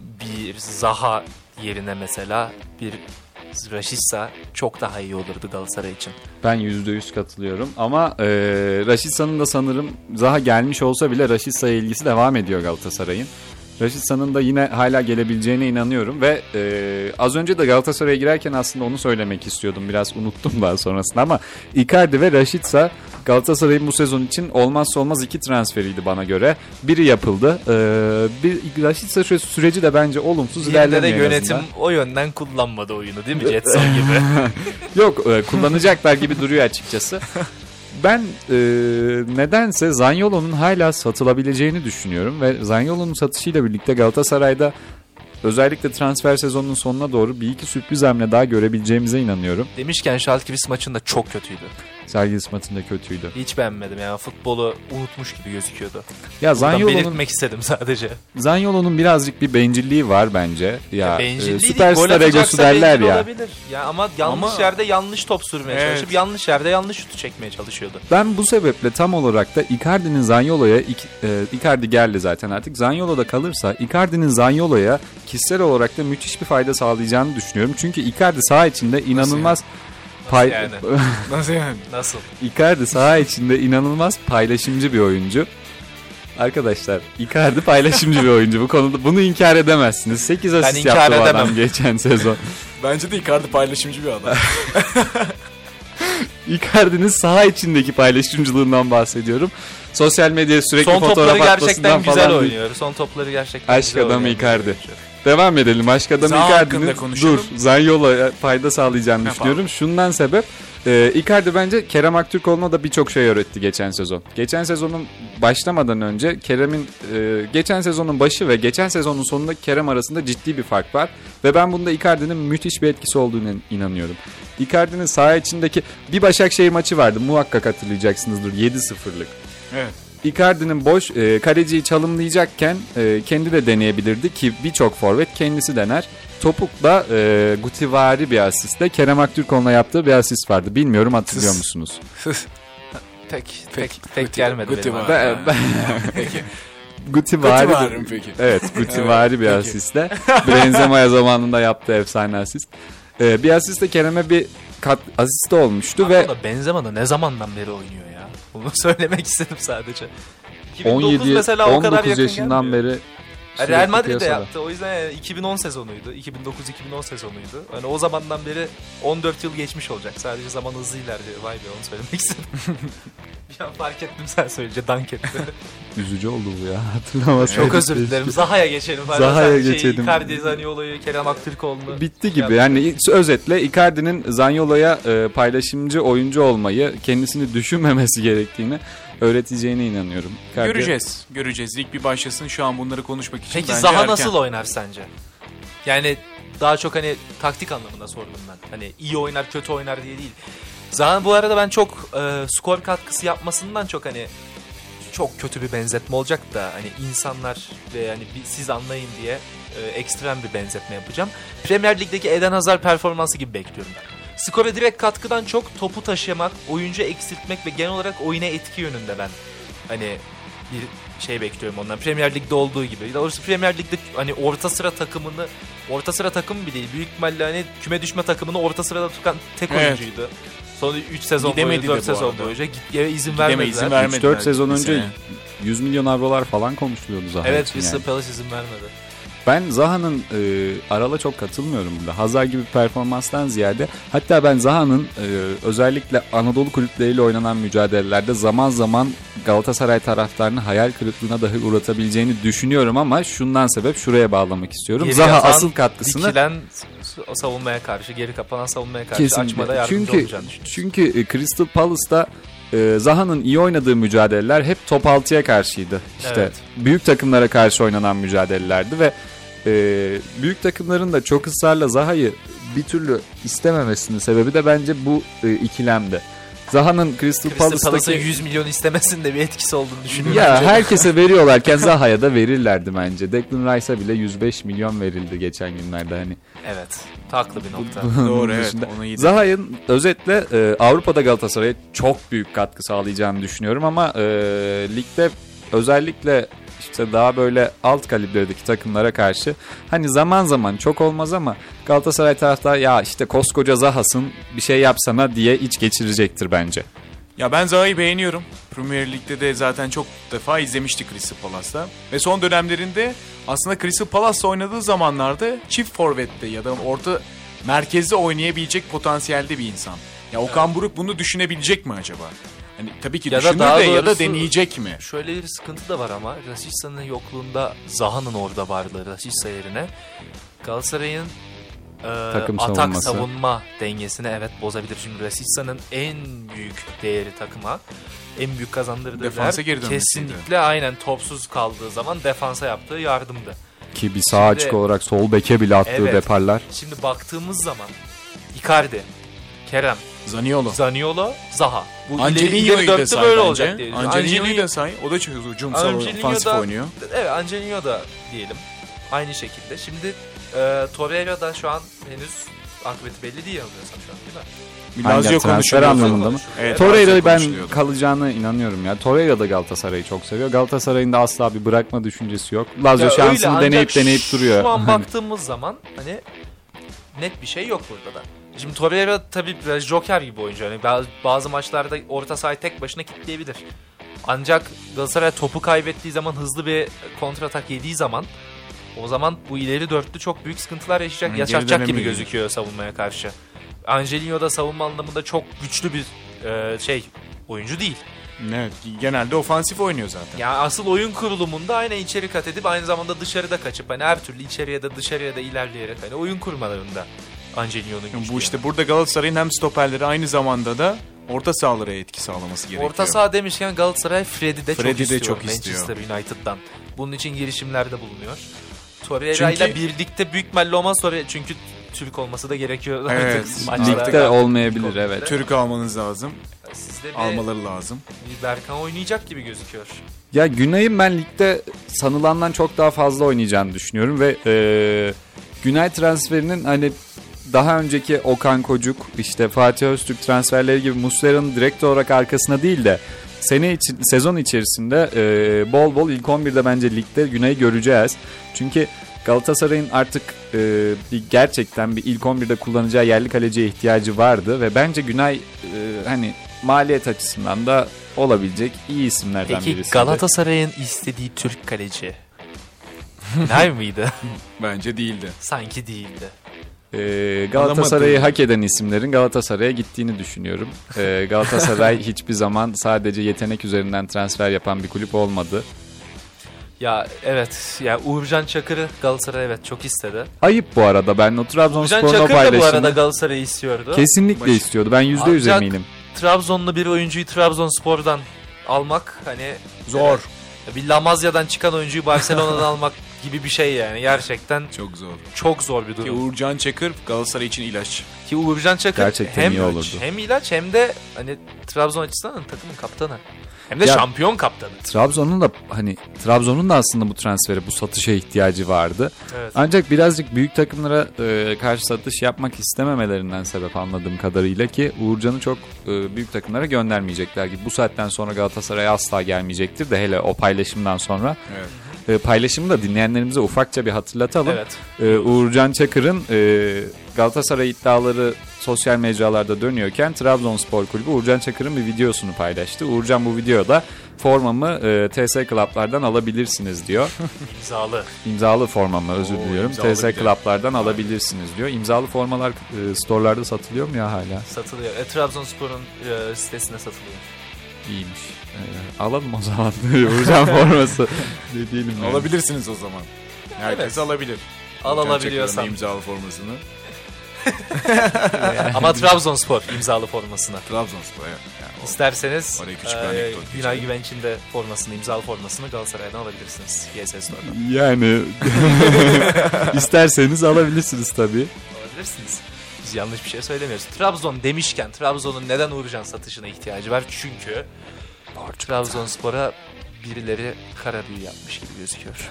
bir Zaha yerine mesela bir Raşitsa çok daha iyi olurdu Galatasaray için. Ben %100 katılıyorum ama e, Raşitsa'nın da sanırım Zaha gelmiş olsa bile Raşitsa'ya ilgisi devam ediyor Galatasaray'ın. Raşitsa'nın da yine hala gelebileceğine inanıyorum ve e, az önce de Galatasaray'a girerken aslında onu söylemek istiyordum. Biraz unuttum daha sonrasında ama Icardi ve Raşitsa Galatasaray'ın bu sezon için olmazsa olmaz iki transferiydi bana göre. Biri yapıldı. E, bir Raşitsa şu süreci de bence olumsuz de ilerlemiyor en yönetim o yönden kullanmadı oyunu değil mi Jetson gibi? Yok e, kullanacaklar gibi duruyor açıkçası. Ben e, nedense Zanyolo'nun hala satılabileceğini düşünüyorum ve Zanyolo'nun satışıyla birlikte Galatasaray'da özellikle transfer sezonunun sonuna doğru bir iki sürpriz hamle daha görebileceğimize inanıyorum. Demişken Schalke maçında çok kötüydü. Sergis maçında kötüydü. Hiç beğenmedim yani futbolu unutmuş gibi gözüküyordu. Ya Zanyolo'nun belirtmek istedim sadece. Zanyolo'nun birazcık bir bencilliği var bence. Ya, Bencilliği e, değil, süperstar gol atacaksa egosu derler ya. Olabilir. Ya ama yanlış Ama- yerde yanlış top sürmeye Evet. çalışıp yanlış yerde yanlış şutu çekmeye çalışıyordu. Ben bu sebeple tam olarak da Icardi'nin Zanyolo'ya e, Icardi geldi zaten artık. Zanyolo'da kalırsa Icardi'nin Zanyolo'ya kişisel olarak da müthiş bir fayda sağlayacağını düşünüyorum. Çünkü Icardi saha içinde inanılmaz pay yani? Nasıl yani? Nasıl? Icardi saha içinde inanılmaz paylaşımcı bir oyuncu. Arkadaşlar Icardi paylaşımcı bir oyuncu. Bu konuda bunu inkar edemezsiniz. 8 asist yaptı bu adam edemem. geçen sezon. Bence de Icardi paylaşımcı bir adam. Icardi'nin saha içindeki paylaşımcılığından bahsediyorum. Sosyal medyaya sürekli Son fotoğraf topları atmasından gerçekten güzel falan oynuyor. Son topları gerçekten Aşk güzel adamı Icardi. oyuncu. Devam edelim. Aşk adam Zaha Icardi'nin dur Zanyola'ya fayda sağlayacağını düşünüyorum. Şundan sebep e, Icardi bence Kerem Aktürkoğlu'na da birçok şey öğretti geçen sezon. Geçen sezonun başlamadan önce Kerem'in e, geçen sezonun başı ve geçen sezonun sonunda Kerem arasında ciddi bir fark var. Ve ben bunda Icardi'nin müthiş bir etkisi olduğunu inanıyorum. Icardi'nin saha içindeki bir Başakşehir maçı vardı muhakkak hatırlayacaksınızdır 7-0'lık. Evet. Icardi'nin boş e, kaleciyi çalımlayacakken e, kendi de deneyebilirdi ki birçok forvet kendisi dener. Topukla e, Gutivari bir asistle Kerem Aktürkoğlu'na yaptığı bir asist vardı. Bilmiyorum hatırlıyor musunuz? Pek pek pek Guti- gelmedi Guti benim. Ben, ben, Peki. Gutivari, Kötü var mı peki? Evet Gutivari bir peki. asistle. Benzema'ya zamanında yaptığı efsane asist. E, bir asistle Kerem'e bir kat, asist olmuştu ve Aslında Benzema da ne zamandan beri oynuyor ya. Bunu söylemek istedim sadece. 2009 17 mesela o kadar 19 yakın yaşından gelmiyor. beri Yani Real Madrid'de piyasada. yaptı. O yüzden yani 2010 sezonuydu. 2009-2010 sezonuydu. Hani o zamandan beri 14 yıl geçmiş olacak. Sadece zaman hızlı ilerliyor. Vay be onu söylemek istedim. bir an fark ettim sen söyleyince dank etti. Üzücü oldu bu ya. Hatırlamasaydım. Çok özür dilerim. Zaha'ya geçelim. Zaha'ya şey, geçelim. Icardi, Zaniolo'yu, Kerem Aktürkoğlu'nu. Bitti gibi. Yani özetle Icardi'nin Zanyolo'ya e, paylaşımcı oyuncu olmayı, kendisini düşünmemesi gerektiğini öğreteceğine inanıyorum. Icardi- Göreceğiz. Göreceğiz. Lig bir başlasın. Şu an bunları konuşmak için Peki Zaha erken. nasıl oynar sence? Yani daha çok hani taktik anlamında sordum ben. Hani iyi oynar kötü oynar diye değil. Zaha bu arada ben çok e, skor katkısı yapmasından çok hani çok kötü bir benzetme olacak da hani insanlar ve hani siz anlayın diye e, ekstrem bir benzetme yapacağım. Premier Lig'deki Eden Hazard performansı gibi bekliyorum ben. Skora direkt katkıdan çok topu taşımak, oyuncu eksiltmek ve genel olarak oyuna etki yönünde ben hani bir şey bekliyorum ondan. Premier Lig'de olduğu gibi. Doğrusu Premier Lig'de hani orta sıra takımını orta sıra takım bile değil. Büyük ihtimalle hani küme düşme takımını orta sırada tutan tek Evet. oyuncuydu. Son 3 sezon Gidemedi boyunca, de 4 bu sezon boyunca gitmeye izin Gideme vermediler. izin vermediler. 3-4 sezon önce sene. 100 milyon avrolar falan konuşuluyordu Zaha Evet, Crystal yani. Palace izin vermedi. Ben Zaha'nın e, Aral'a çok katılmıyorum burada. Hazar gibi performanstan ziyade hatta ben Zaha'nın e, özellikle Anadolu kulüpleriyle oynanan mücadelelerde zaman zaman Galatasaray taraftarını hayal kırıklığına dahi uğratabileceğini düşünüyorum ama şundan sebep şuraya bağlamak istiyorum. Geri Zaha asıl katkısını Dikilen savunmaya karşı, geri kapanan savunmaya karşı açmada Kesinlikle. yardımcı Çünkü olacağını düşünüyorum. çünkü e, Crystal Palace'da e, Zaha'nın iyi oynadığı mücadeleler hep top 6'ya karşıydı. İşte Evet. büyük takımlara karşı oynanan mücadelelerdi ve e, büyük takımların da çok ısrarla Zaha'yı bir türlü istememesinin sebebi de bence bu e, ikilemde. Zaha'nın Crystal, Crystal Palace'a Palace'daki 100 milyon istemesinde bir etkisi olduğunu düşünüyorum. ya bence. herkese veriyorlarken Zaha'ya da verirlerdi bence. Declan Rice'a bile 105 milyon verildi geçen günlerde hani. Evet. Haklı bir nokta. Doğru evet. Onu Zaha'nın özetle e, Avrupa'da Galatasaray'a çok büyük katkı sağlayacağını düşünüyorum ama e, ligde özellikle işte daha böyle alt kalibredeki takımlara karşı hani zaman zaman çok olmaz ama Galatasaray taraftar ya işte koskoca Zaha'sın bir şey yapsana diye iç geçirecektir bence. Ya ben Zaha'yı beğeniyorum. Premier Lig'de de zaten çok defa izlemiştik Crystal Palace'da. Ve son dönemlerinde aslında Crystal Palace'la oynadığı zamanlarda çift forvette ya da orta merkezde oynayabilecek potansiyelde bir insan. Ya Okan Buruk bunu düşünebilecek mi acaba? Hani tabii ki Ya da düşünür daha de ya da deneyecek mi? Şöyle bir sıkıntı da var ama Rasica'nın yokluğunda Zaha'nın orada varlığı Rashica yerine Galatasaray'ın e, Takım atak savunması. savunma dengesini evet bozabilir. Çünkü Rasica'nın en büyük değeri takıma en büyük kazandırdığı Defansa değer kesinlikle aynen topsuz kaldığı zaman defansa yaptığı yardımdı. Ki bir sağ Şimdi- açık olarak sol beke bile attığı Evet. deparlar. Şimdi baktığımız zaman Icardi, Kerem, Zaniolo. Zaniolo, Zaha. Bu Angelino'yu da say böyle bence. olacak diye. Angelino'yu da say. O da çok Angelino ofansif oynuyor. Evet Angelino da diyelim. Aynı şekilde. Şimdi e, Torreira da şu an henüz akıbeti belli değil yanılmıyorsam şu an değil mi? Lazio transfer konuşuluyor. anlamında mı? Evet, Torreira'yı ben kalacağına inanıyorum ya. Torreira da Galatasaray'ı çok seviyor. Galatasaray'ın da asla bir bırakma düşüncesi yok. Lazio Ya şansını öyle, deneyip deneyip duruyor. Şu an baktığımız zaman hani net bir şey yok burada da. Şimdi Torreira tabii biraz joker gibi oyuncu. Yani bazı, maçlarda orta sahayı tek başına kilitleyebilir. Ancak Galatasaray topu kaybettiği zaman hızlı bir kontratak yediği zaman o zaman bu ileri dörtlü çok büyük sıkıntılar yaşayacak, geri yaşatacak gibi gözüküyor savunmaya karşı. Angelino da savunma anlamında çok güçlü bir e, şey oyuncu değil. Evet, genelde ofansif oynuyor zaten. Yani asıl oyun kurulumunda aynen içeri kat edip aynı zamanda dışarıda kaçıp hani her türlü içeriye de dışarıya da ilerleyerek hani oyun kurmalarında Angelino'nun güçlü bu işte burada Galatasaray'ın hem stoperleri aynı zamanda da orta sahalara etki sağlaması gerekiyor. Orta saha demişken Galatasaray Freddy de Freddy çok de istiyor çok istiyor. Manchester United'dan. Bunun için girişimlerde bulunuyor. Torreira Çünkü- ile birlikte büyük ihtimalle olmaz sonra çünkü Türk olması da gerekiyor. Evet. Ligde olmayabilir evet. Türk almanız lazım. Sizde bir, Almaları lazım. bir Berkan oynayacak gibi gözüküyor. Ya Günay'ın ben ligde sanılandan çok daha fazla oynayacağını düşünüyorum ve e, Günay transferinin hani daha önceki Okan Kocuk işte Fatih Öztürk transferleri gibi Muslera'nın direkt olarak arkasına değil de sene için sezon içerisinde e, bol bol ilk 11'de bence ligde Günay'ı göreceğiz. Çünkü Galatasaray'ın artık e, bir gerçekten bir ilk 11'de kullanacağı yerli kaleciye ihtiyacı vardı ve bence Günay e, hani maliyet açısından da olabilecek iyi isimlerden Peki birisi. Galatasaray'ın istediği Türk kaleci Günay mıydı? Bence değildi. Sanki değildi. Ee, Galatasaray'ı hak eden isimlerin Galatasaray'a gittiğini düşünüyorum. Ee, Galatasaray hiçbir zaman sadece yetenek üzerinden transfer yapan bir kulüp olmadı. Ya evet ya Uğurcan Çakır'ı Galatasaray evet çok istedi. Ayıp bu arada ben o Uğurcan Trabzonspor'un o Çakır da bu arada Galatasaray'ı istiyordu. kesinlikle Baş- istiyordu. Ben yüzde yüz eminim. Trabzonlu bir oyuncuyu Trabzonspor'dan almak hani Zor. bir Lamazya'dan çıkan oyuncuyu Barcelona'dan almak gibi bir şey yani gerçekten Çok zor. çok zor bir Ki durum. Uğurcan Çakır Galatasaray için ilaç. Ki Uğurcan Çakır Gerçekten hem iyi olurdu. hem ilaç hem de hani Trabzon açısından takımın kaptanı. Hem de Ya- şampiyon kaptanı. Trabzon'un da hani Trabzon'un da aslında bu transfere, bu satışa ihtiyacı vardı. Evet. Ancak birazcık büyük takımlara e, karşı satış yapmak istememelerinden sebep anladığım kadarıyla ki Uğurcan'ı çok e, büyük takımlara göndermeyecekler gibi. Bu saatten sonra Galatasaray asla gelmeyecektir de hele o paylaşımdan sonra. Evet. E, paylaşımı da dinleyenlerimize ufakça bir hatırlatalım. Evet. E, Uğurcan Çakır'ın e, Galatasaray iddiaları sosyal mecralarda dönüyorken Trabzonspor Kulübü Uğurcan Çakır'ın bir videosunu paylaştı. Uğurcan bu videoda formamı e, TS Club'lardan alabilirsiniz diyor. İmzalı. İmzalı formamı özür Oo, diliyorum. TS. Club'lardan alabilirsiniz diyor. İmzalı formalar e, storelarda satılıyor mu ya hala? Satılıyor. E, Trabzonspor'un e, sitesine satılıyor. İyiymiş. E, alalım o zaman Uğurcan forması. ne diyelim yani. Alabilirsiniz o zaman. Herkes Evet. alabilir. Al Uğurcan alabiliyorsan. İmzalı formasını. Ama Trabzonspor imzalı formasına. Trabzonspor evet. Yani o- İsterseniz Oraya küçük bir e, anekdot Günay geçelim. Güvenç'in de formasını, imzalı formasını Galatasaray'dan alabilirsiniz. GS Store'dan. Yani isterseniz alabilirsiniz tabii. Alabilirsiniz. Biz yanlış bir şey söylemiyoruz. Trabzon demişken Trabzon'un neden Uğurcan satışına ihtiyacı var? Çünkü Trabzonspor'a birileri kara büyü yapmış gibi gözüküyor.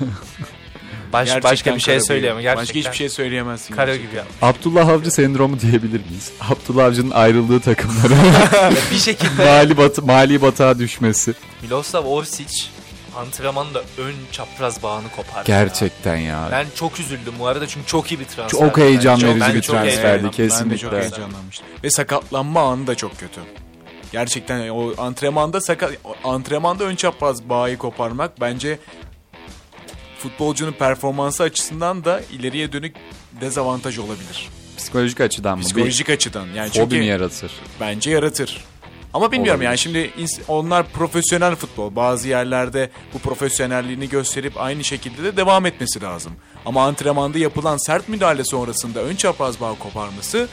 Baş, Gerçekten başka bir şey söyleyemem. Gerçekten Başka hiçbir şey söyleyemezsin. kara gibi yapmış. Abdullah Avcı sendromu diyebilir miyiz? Abdullah Avcı'nın ayrıldığı takımlara bir şekilde mali, bat mali batağa düşmesi. Miloslav Orsic antrenmanda ön çapraz bağını kopardı. Gerçekten ya. Ben çok üzüldüm bu arada çünkü çok iyi bir transfer. Çok heyecan Ben verici bir transferdi, kesinlikle. Ben de çok heyecanlanmıştım. Ve sakatlanma anı da çok kötü. Gerçekten o antrenmanda sakat antrenmanda ön çapraz bağı koparmak bence futbolcunun performansı açısından da ileriye dönük dezavantaj olabilir. Psikolojik açıdan mı? Psikolojik açıdan. Yani bir fobi mi çünkü yaratır? bence yaratır. Ama bilmiyorum Olabilir. yani şimdi onlar profesyonel futbol. Bazı yerlerde bu profesyonelliğini gösterip aynı şekilde de devam etmesi lazım. Ama antrenmanda yapılan sert müdahale sonrasında ön çapraz bağ koparması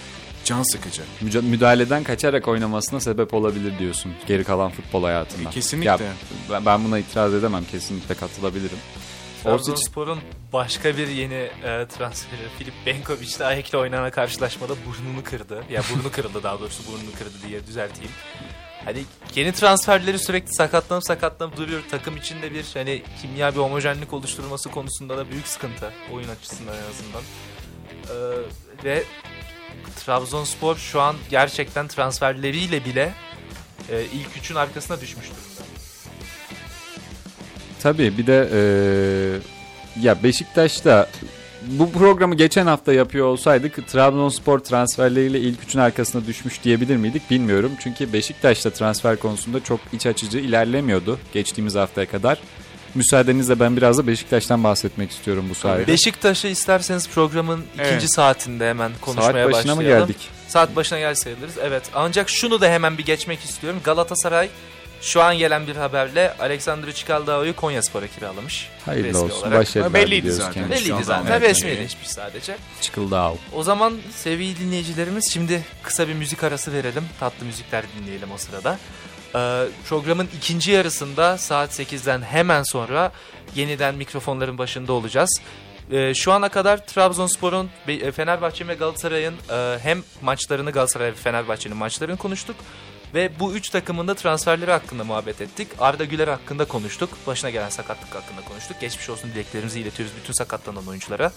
can sıkıcı. Müdahaleden kaçarak oynamasına sebep olabilir diyorsun geri kalan futbol hayatında. E, kesinlikle. Ya, ben buna itiraz edemem. Kesinlikle katılabilirim. Trabzonspor'un başka bir yeni e, transferi Filip Benkovic de Ayek'le oynanan karşılaşmada burnunu kırdı. Ya burnu kırıldı daha doğrusu burnunu kırdı diye düzelteyim. Hani yeni transferleri sürekli sakatlanıp sakatlanıp duruyor. Takım içinde bir hani kimya bir homojenlik oluşturması konusunda da büyük sıkıntı. Oyun açısından en azından. Ee, ve Trabzonspor şu an gerçekten transferleriyle bile e, ilk üçün arkasına düşmüş durumda. Tabii bir de eee, ya Beşiktaş'ta bu programı geçen hafta yapıyor olsaydık Trabzonspor transferleriyle ilk üçün arkasına düşmüş diyebilir miydik bilmiyorum. Çünkü Beşiktaş'ta transfer konusunda çok iç açıcı ilerlemiyordu geçtiğimiz haftaya kadar. Müsaadenizle ben biraz da Beşiktaş'tan bahsetmek istiyorum bu sayede. Beşiktaş'ı isterseniz programın Evet. ikinci saatinde hemen konuşmaya Saat başına mı başlayalım. geldik? Saat başına gel sayılırız. Evet. Ancak şunu da hemen bir geçmek istiyorum. Galatasaray Şu an gelen bir haberle Alexander Çikaldao'yu Konya Spor'a kiralamış. Hayırlı Resmi olsun. olarak. Başarılar Belliydi zaten. Belliydi zaten. evet, Resmileşmiş sadece. Çıkıldao. O zaman sevgili dinleyicilerimiz şimdi kısa bir müzik arası verelim. Tatlı müzikler dinleyelim o sırada. Ee, programın ikinci yarısında saat 8'den hemen sonra yeniden mikrofonların başında olacağız. Ee, şu ana kadar Trabzonspor'un, Fenerbahçe ve Galatasaray'ın e, hem maçlarını Galatasaray ve Fenerbahçe'nin maçlarını konuştuk. Ve bu üç takımın da transferleri hakkında muhabbet ettik. Arda Güler hakkında konuştuk. Başına gelen sakatlık hakkında konuştuk. Geçmiş olsun dileklerimizi iletiyoruz bütün sakatlanan oyunculara.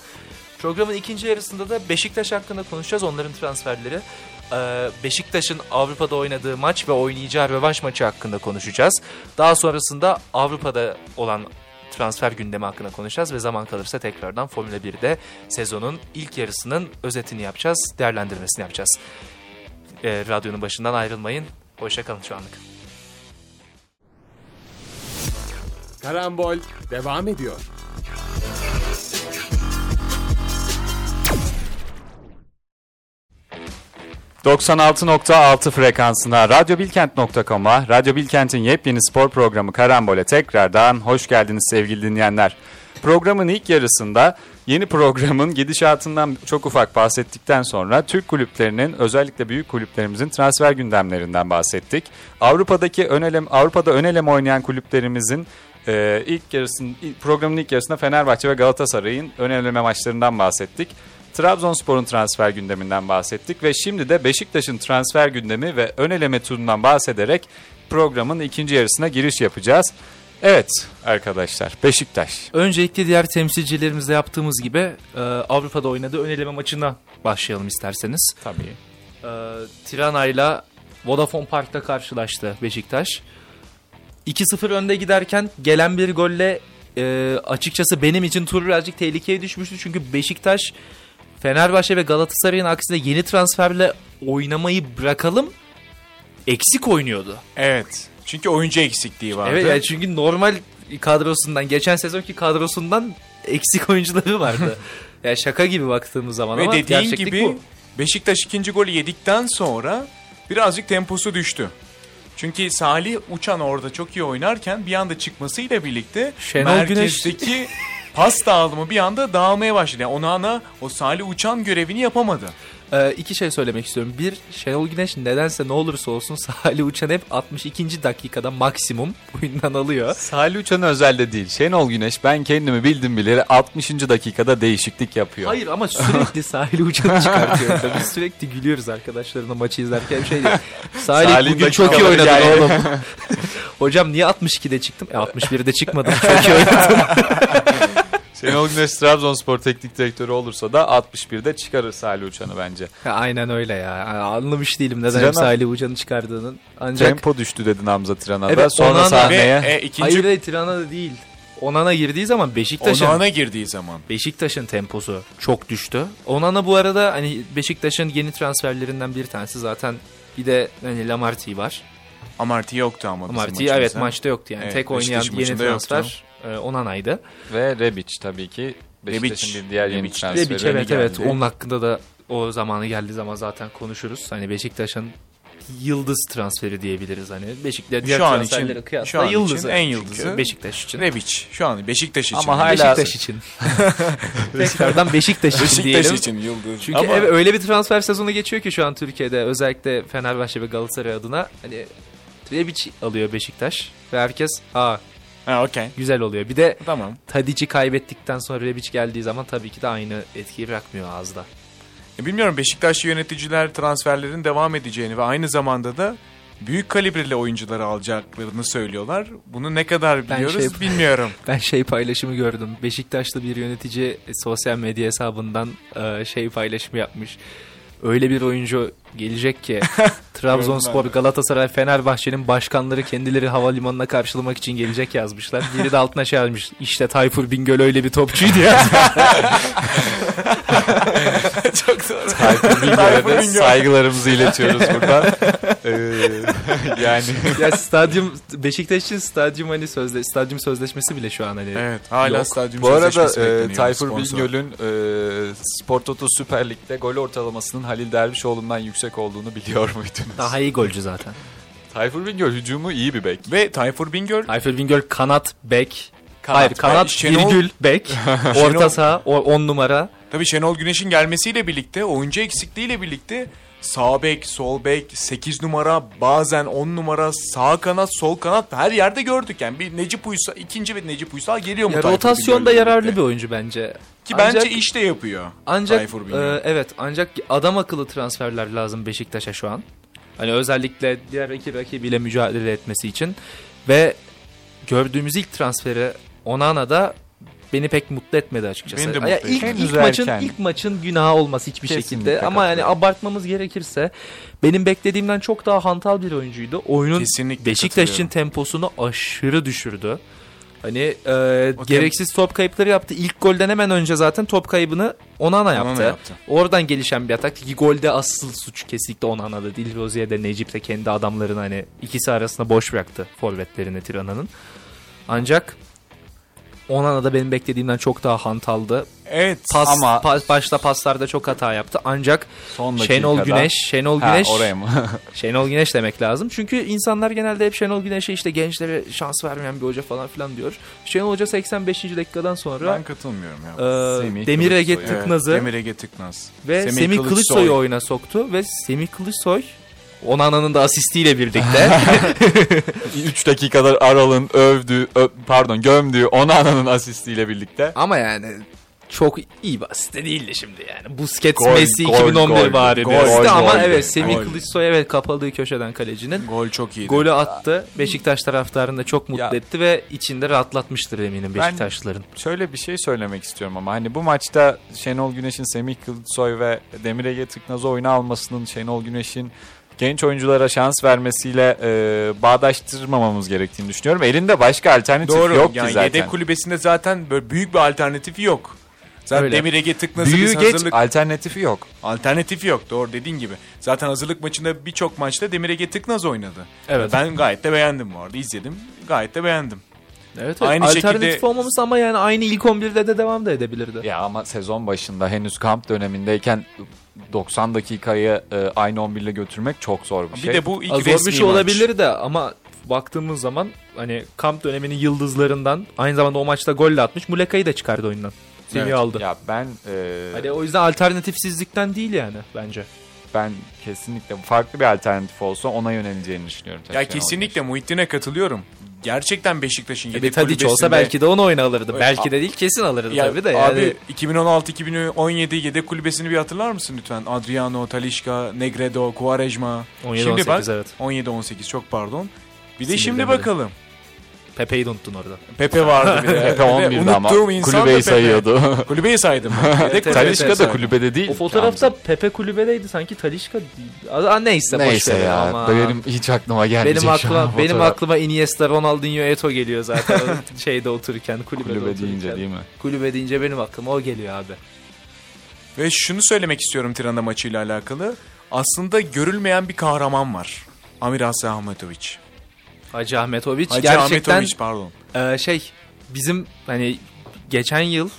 Programın ikinci yarısında da Beşiktaş hakkında konuşacağız. Onların transferleri. Ee, Beşiktaş'ın Avrupa'da oynadığı maç ve oynayacağı rövanş maçı hakkında konuşacağız. Daha sonrasında Avrupa'da olan transfer gündemi hakkında konuşacağız ve zaman kalırsa tekrardan Formula 1'de sezonun ilk yarısının özetini yapacağız, değerlendirmesini yapacağız. Ee, radyonun başından ayrılmayın. Hoşçakalın şu anlık. Karambol devam ediyor. ...96.6 frekansına radyobilkent.com'a... ...Radyo Bilkent'in yepyeni spor programı Karambol'e tekrardan hoş geldiniz sevgili dinleyenler. Programın ilk yarısında yeni programın gidişatından çok ufak bahsettikten sonra... ...Türk kulüplerinin özellikle büyük kulüplerimizin transfer gündemlerinden bahsettik. Avrupa'daki ön elem, Avrupa'da ön eleme oynayan kulüplerimizin... Ee, ilk yarısın, programın ilk yarısında Fenerbahçe ve Galatasaray'ın ön eleme maçlarından bahsettik. Trabzonspor'un transfer gündeminden bahsettik ve şimdi de Beşiktaş'ın transfer gündemi ve ön eleme turundan bahsederek programın ikinci yarısına giriş yapacağız. Evet arkadaşlar Beşiktaş. Öncelikle diğer temsilcilerimizle yaptığımız gibi e, Avrupa'da oynadığı ön eleme maçına başlayalım isterseniz. Tabii. E, Tirana ile Vodafone Park'ta karşılaştı Beşiktaş. 2-0 önde giderken gelen bir golle e, açıkçası benim için tur birazcık tehlikeye düşmüştü. Çünkü Beşiktaş Fenerbahçe ve Galatasaray'ın aksine yeni transferle oynamayı bırakalım eksik oynuyordu. Evet. Çünkü oyuncu eksikliği vardı. Evet yani çünkü normal kadrosundan geçen sezonki kadrosundan eksik oyuncuları vardı. yani şaka gibi baktığımız zaman Ve ama dediğin gibi bu. Beşiktaş ikinci golü yedikten sonra birazcık temposu düştü. Çünkü Salih Uçan orada çok iyi oynarken bir anda çıkmasıyla birlikte Şenol merkezdeki pas dağılımı bir anda dağılmaya başladı. Yani Onana o Salih Uçan görevini yapamadı. Ee, iki şey söylemek istiyorum. Bir, Şenol Güneş nedense ne olursa olsun Salih Uçan hep 62. dakikada maksimum oyundan alıyor. Salih Uçan özelde değil. Şenol Güneş ben kendimi bildim bileli 60. dakikada değişiklik yapıyor. Hayır ama sürekli Salih Uçan'ı çıkartıyor. Biz sürekli gülüyoruz arkadaşlarımla maçı izlerken şey değil. Salih Salih'in bugün çok iyi oynadın geldi. oğlum. Hocam niye 62'de çıktım? E 61'de çıkmadım. Çok iyi oynadım. Şenol Güneş Trabzonspor teknik direktörü olursa da 61'de çıkarır Salih Uçan'ı bence. Ya aynen öyle ya. Anlamış değilim neden Tirana- Salih Uçan'ı çıkardığının. Ancak Tempo düştü dedin Hamza Tirana'da. Evet, Sonra Onana- sahneye... Ve e, ikinci hayır hayır Tirana da değil. Onana girdiği zaman Beşiktaş'ın Onana girdiği zaman. Beşiktaş'ın temposu çok düştü. Onana bu arada hani Beşiktaş'ın yeni transferlerinden bir tanesi zaten bir de hani Lamarty var. Amarty yoktu ama maçımızda. evet maçta yoktu yani. Evet, Tek oynayan yeni maçında yoktu. E, Onana'ydı. Ve Rebic tabii ki Beşiktaş'ın bir diğer yeni Rebic. transferi. Rebic evet geldi. evet onun hakkında da o zamanı geldiği zaman zaten konuşuruz. Hani Beşiktaş'ın yıldız transferi diyebiliriz hani. Beşiktaş diğer Şu an için- kıyasla şu an için yıldızı. en Çünkü yıldızı. Beşiktaş için. Rebic. Şu an Beşiktaş için. Ama hala- Beşiktaş için. Tekrardan Beşiktaş için Beşiktaş diyelim. için yıldız. Çünkü Ama evet, öyle bir transfer sezonu geçiyor ki şu an Türkiye'de özellikle Fenerbahçe ve Galatasaray adına hani Rebic alıyor Beşiktaş ve herkes aa ha, okey. güzel oluyor. Bir de Tamam. Tadic'i kaybettikten sonra Rebic geldiği zaman tabii ki de aynı etkiyi bırakmıyor ağızda. E, Bilmiyorum Beşiktaşlı yöneticiler transferlerin devam edeceğini ve aynı zamanda da büyük kalibreli oyuncuları alacaklarını söylüyorlar. Bunu ne kadar Ben biliyoruz şey- bilmiyorum. Ben şey paylaşımı gördüm. Beşiktaşlı bir yönetici sosyal medya hesabından e, şey paylaşımı yapmış. Öyle bir oyuncu gelecek ki Trabzonspor, Galatasaray, Fenerbahçe'nin başkanları kendileri havalimanına karşılamak için gelecek yazmışlar. Biri de altına şey yazmış. İşte Tayfur Bingöl öyle bir topçuydu ya. Çok doğru. Tayfur Bingöl'e de saygılarımızı iletiyoruz buradan. Ee, yani ya stadyum Beşiktaş için stadyum hani sözde stadyum sözleşmesi bile şu an hani. Evet hala Yok. stadyum bu arada e, Tayfur. Bingöl'ün e, Spor Toto Süper Lig'de gol ortalamasının Halil Dervişoğlu'ndan yüksek olduğunu biliyor muydunuz? Daha iyi golcü zaten. Tayfur Bingöl hücumu iyi bir bek. Ve Tayfur Bingöl Tayfur Bingöl kanat bek. Kanat, Hayır kanat Şenol- virgül bek. Orta saha 10 numara. Tabii Şenol Güneş'in gelmesiyle birlikte, oyuncu eksikliğiyle birlikte sağ bek, sol bek, 8 numara, bazen 10 numara, sağ kanat, sol kanat her yerde gördük. Yani bir Necip Uysal, ikinci ve Necip Uysal geliyor mu Ya, rotasyonda yararlı birlikte? bir oyuncu bence. Ki Ancak- bence iş de yapıyor Ancak e, evet ancak adam akıllı transferler lazım Beşiktaş'a şu an. Hani özellikle diğer iki rakibiyle mücadele etmesi için ve gördüğümüz ilk transferi Onana da beni pek mutlu etmedi açıkçası. Beni de Ya mutlu ilk, etmedi. ilk Henüz maçın ilk maçın günahı olmaz hiçbir Kesinlikle şekilde ama yani abartmamız gerekirse benim beklediğimden çok daha hantal bir oyuncuydu. Oyunun Kesinlikle Beşiktaş için temposunu aşırı düşürdü. Hani e, gereksiz top kayıpları yaptı. İlk golden hemen önce zaten top kaybını Onana yaptı. yaptı. Oradan gelişen bir atak. Ki golde asıl suç kesinlikle Onana'da değil. Rozier de Necip de kendi adamlarını hani ikisi arasında boş bıraktı forvetlerini Tirana'nın. Ancak Onana da benim beklediğimden çok daha hantaldı. Evet. Pas, Ama- pas- başta paslarda çok hata yaptı. Ancak Son Şenol Güneş, Şenol Ha, Güneş oraya mı? Şenol Güneş demek lazım. Çünkü insanlar genelde hep Şenol Güneş'e işte gençlere şans vermeyen bir hoca falan filan diyor. Şenol Hoca 85. dakikadan sonra Ben katılmıyorum ya. e, Semih Demir Ege Kılıçsoy. Evet, Tıknaz'ı Demir Ege Tıknaz. ve Semih, Kılıçsoy'u oyuna soktu ve Semih Kılıçsoy Onana'nın da asistiyle birlikte 3 dakikadır Aral'ın övdüğü, ö- pardon gömdüğü Onana'nın asistiyle birlikte. ama yani çok iyi bir asist de değildi şimdi yani. Busquets Gol, Messi gol, 2011 gol, bari gol, gol, ama gol, evet. Semih. Kılıçsoy evet kapadığı köşeden kalecinin Gol çok iyiydi. golü attı. Beşiktaş taraftarını da çok mutlu Ya. etti ve içinde rahatlatmıştır eminim Ben- Beşiktaşlıların. Şöyle bir şey söylemek istiyorum ama hani bu maçta Şenol Güneş'in Semih Kılıçsoy ve Demir Ege Tıknaz'ı oyuna almasının Şenol Güneş'in genç oyunculara şans vermesiyle e, bağdaştırmamamız gerektiğini düşünüyorum. Elinde başka alternatif Doğru. yok yani ki zaten. yedek kulübesinde zaten böyle büyük bir alternatifi yok. Zaten Öyle. Demir Ege Büyüğü geç hazırlık... alternatifi yok. Alternatifi yok doğru dediğin gibi. Zaten hazırlık maçında birçok maçta Demir Ege Tıknaz oynadı. Evet. Ben gayet de beğendim bu arada. izledim. Gayet de beğendim. Evet, Aynı Aynı Alternatif şekilde- olmaması ama yani aynı ilk 11'de de devam da edebilirdi. Ya ama sezon başında henüz kamp dönemindeyken 90 dakikayı e, aynı 11 ile götürmek çok zor bir Bir şey. de bu ilk Zor resmi bir şey maç. olabilir de ama baktığımız zaman hani kamp döneminin yıldızlarından aynı zamanda o maçta gol de atmış. Muleka'yı da çıkardı oyundan. Semih Evet. aldı. Ya ben e, Hani o yüzden alternatifsizlikten değil yani bence. ben kesinlikle farklı bir alternatif olsa ona yöneleceğini düşünüyorum. Ya kesinlikle Muhittin'e katılıyorum. Gerçekten Beşiktaş'ın Bir yedek Tadiç olsa kulübesinde- belki de onu oyuna alırdı. Evet, belki de değil kesin alırdı Ya tabii de. Yani. Abi 2016-2017 yedek kulübesini bir hatırlar mısın lütfen? Adriano, Talişka, Negredo, Quaresma. 17-18 Şimdi bak evet. 17-18 çok pardon. Bir de şimdi bakalım. Pepe'yi de unuttun orada. Pepe vardı bir de. Pepe 11'de ama Unuttuğum insan da kulübeyi Pepe. sayıyordu. Kulübeyi saydım. Yedek evet, Talişka da kulübede değil. O fotoğrafta Pepe kulübedeydi sanki Talişka değil. Aa, neyse, boş Neyse ya. ama. Benim hiç aklıma gelmeyecek Benim şu aklıma an benim fotoğraf. aklıma Iniesta, Ronaldinho, Eto geliyor zaten şeyde otururken kulübede kulübe otururken. deyince değil mi? Kulübe deyince benim aklıma o geliyor abi. Ve şunu söylemek istiyorum Tirana maçıyla alakalı. Aslında görülmeyen bir kahraman var. Amir Asya Ahmetoviç. Hacı Ahmetoviç Hacı gerçekten Ahmetoviç pardon. e, şey bizim hani geçen yıl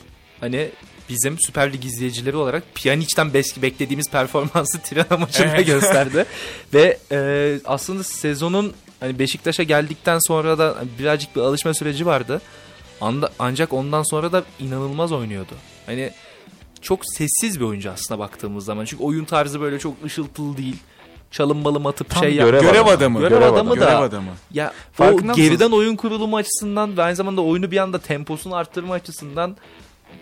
hani bizim Süper Lig izleyicileri olarak Pjanic'ten beklediğimiz performansı Tirana maçında Evet. gösterdi. Ve e, aslında sezonun hani Beşiktaş'a geldikten sonra da birazcık bir alışma süreci vardı. Anda, ancak ondan sonra da inanılmaz oynuyordu. Hani çok sessiz bir oyuncu aslında baktığımız zaman. Çünkü oyun tarzı böyle çok ışıltılı değil. Çalım balım atıp Tam şey görev yap. Görev adamı. adamı. Görev Görev adamı da Görev adamı. ya Farkında o mısınız? geriden oyun kurulumu açısından ve aynı zamanda oyunu bir anda temposunu arttırma açısından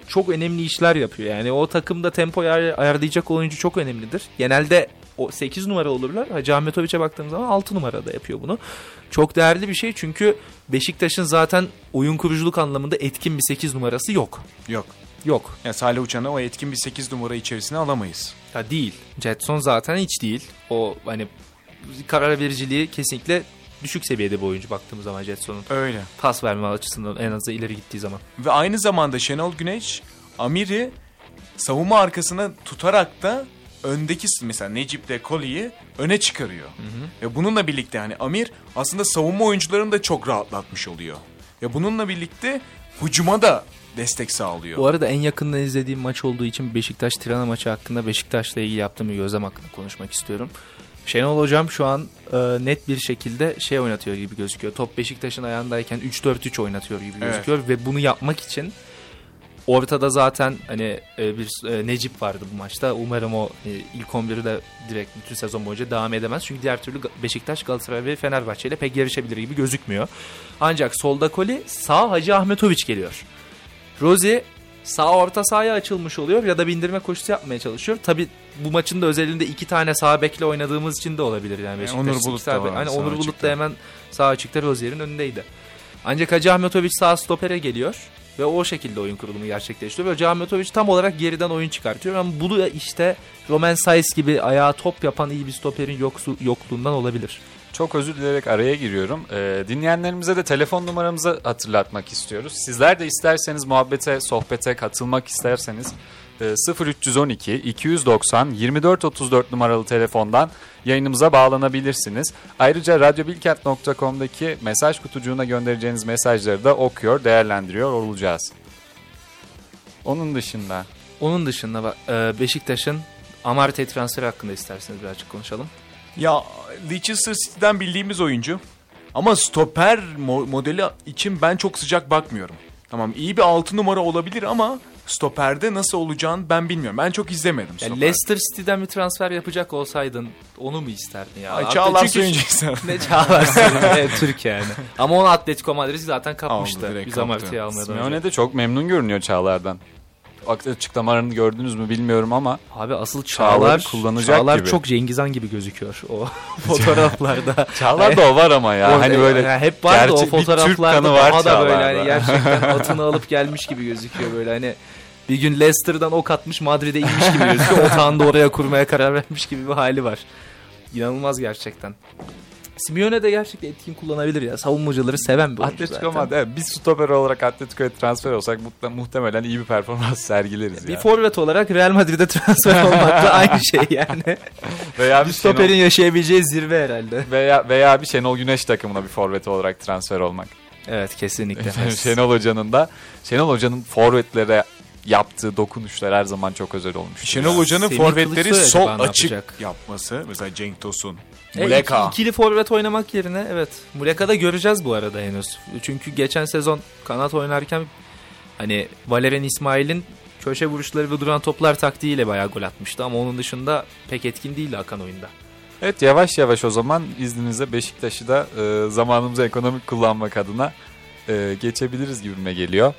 çok önemli işler yapıyor. Yani o takımda tempo ayar- ayarlayacak oyuncu çok önemlidir. Genelde o 8 numara olurlar. Hacı Ahmetoviç'e baktığımız zaman 6 numarada yapıyor bunu. Çok değerli bir şey çünkü Beşiktaş'ın zaten oyun kuruculuk anlamında etkin bir 8 numarası yok. Yok. Yok. Ya Salih Uçan'ı o etkin bir 8 numara içerisine alamayız. Ya değil. Jetson zaten hiç değil. O hani karar vericiliği kesinlikle düşük seviyede bir oyuncu baktığımız zaman Jetson'un. Öyle. Pas verme açısından en azından ileri gittiği zaman. Ve aynı zamanda Şenol Güneş Amir'i savunma arkasına tutarak da öndeki mesela Necip'le Koli'yi öne çıkarıyor. Ve bununla birlikte hani Amir aslında savunma oyuncularını da çok rahatlatmış oluyor. Ve bununla birlikte hücuma da destek sağlıyor. Bu arada en yakından izlediğim maç olduğu için Beşiktaş Tirana maçı hakkında Beşiktaş'la ilgili yaptığım bir gözlem hakkında konuşmak istiyorum. Şenol Hocam şu an e, net bir şekilde şey oynatıyor gibi gözüküyor. Top Beşiktaş'ın ayağındayken 3-4-3 oynatıyor gibi Evet. gözüküyor ve bunu yapmak için ortada zaten hani e, bir e, Necip vardı bu maçta. Umarım o e, ilk 11'i de direkt bütün sezon boyunca devam edemez. Çünkü diğer türlü Beşiktaş, Galatasaray ve Fenerbahçe ile pek yarışabilir gibi gözükmüyor. Ancak solda Koli, sağ Hacı Ahmetoviç geliyor. Rozi sağ orta sahaya açılmış oluyor ya da bindirme koşusu yapmaya çalışıyor. Tabi bu maçın da özelinde iki tane sağ bekle oynadığımız için de olabilir yani. Beşiktaş Onur Bulut da var Hani Onur Bulut da hemen sağ açıkta Rozier'in önündeydi. Ancak Hacı Ahmetoviç sağ stopere geliyor ve o şekilde oyun kurulumu gerçekleştiriyor. Ve Hacı Ahmetoviç tam olarak geriden oyun çıkartıyor. Ama bu da işte Roman Saiz gibi ayağa top yapan iyi bir stoperin yoksu, yokluğundan olabilir. Çok özür dileyerek araya giriyorum. Ee, dinleyenlerimize de telefon numaramızı hatırlatmak istiyoruz. Sizler de isterseniz muhabbete, sohbete katılmak isterseniz e, 0312 290 2434 numaralı telefondan yayınımıza bağlanabilirsiniz. Ayrıca radyobilkent.com'daki mesaj kutucuğuna göndereceğiniz mesajları da okuyor, değerlendiriyor olacağız. Onun dışında Onun dışında e, Beşiktaş'ın Amarte transferi hakkında isterseniz birazcık konuşalım. Ya Leicester City'den bildiğimiz oyuncu. Ama stoper mo- modeli için ben çok sıcak bakmıyorum. Tamam iyi bir 6 numara olabilir ama stoperde nasıl olacağını ben bilmiyorum. Ben çok izlemedim Ya. Leicester City'den bir transfer yapacak olsaydın onu mu isterdin ya? Ay, Hatta Çağlar Söyüncü ne Çağlar Söyüncü? evet, Türk yani. Ama onu Atletico Madrid zaten kapmıştı. Aldı, direkt Biz kaptı. Amarte'yi almadan Simeone önce. de çok memnun görünüyor Çağlar'dan. Açıklamalarını gördünüz mü bilmiyorum ama Abi asıl Çağlar, kullanacak Çağlar gibi. çok Cengizhan gibi gözüküyor o fotoğraflarda. Çağlar da o var ama ya. O- hani böyle yani hep o gerçek bir Türk fotoğraflarda var daha da böyle hani gerçekten atını alıp gelmiş gibi gözüküyor böyle hani bir gün Leicester'dan ok atmış Madrid'e inmiş gibi gözüküyor. Otağını da oraya kurmaya karar vermiş gibi bir hali var. İnanılmaz gerçekten. Simeone de gerçekten etkin kullanabilir ya. Savunmacıları seven bir oyuncu Atletico zaten. Madrid. Evet, biz stoper olarak Atletico'ya transfer olsak muhte- muhtemelen iyi bir performans sergileriz Bir forvet olarak Real Madrid'e transfer olmakla aynı şey yani. veya Bir stoperin Şenol, yaşayabileceği zirve herhalde. veya veya bir Şenol Güneş takımına bir forvet olarak transfer olmak. Evet kesinlikle. Şenol Hoca'nın da Şenol Hoca'nın forvetlere yaptığı dokunuşlar her zaman çok özel olmuş. Şenol Hoca'nın forvetleri sol açık yapacak? yapması. Mesela Cenk Tosun, Muleka. iki- ikili forvet oynamak yerine evet. Muleka'da göreceğiz bu arada henüz. Çünkü geçen sezon kanat oynarken hani Valerian İsmail'in köşe vuruşları ve duran toplar taktiğiyle bayağı gol atmıştı ama onun dışında pek etkin değildi Hakan oyunda. Evet yavaş yavaş o zaman izninizle Beşiktaş'ı da e, zamanımızı ekonomik kullanmak adına e, geçebiliriz gibime geliyor.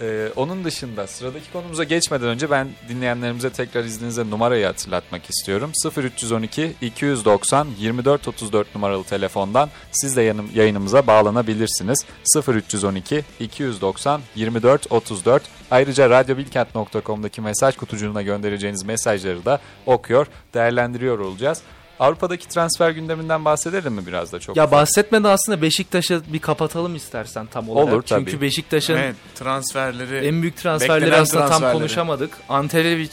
E, onun dışında sıradaki konumuza geçmeden önce ben dinleyenlerimize tekrar izninizle numarayı hatırlatmak istiyorum. 0312 290 2434 numaralı telefondan siz de yanım, yayınımıza bağlanabilirsiniz. 0312 290 2434 Ayrıca radyobilkent.com'daki mesaj kutucuğuna göndereceğiniz mesajları da okuyor, değerlendiriyor olacağız. Avrupa'daki transfer gündeminden bahsedelim mi biraz da çok? Ya ufak? bahsetmeden aslında Beşiktaş'ı bir kapatalım istersen tam olarak. Olur, tabii. Çünkü Beşiktaş'ın Evet, transferleri en büyük transferleri aslında tam transferleri. konuşamadık. Anterevic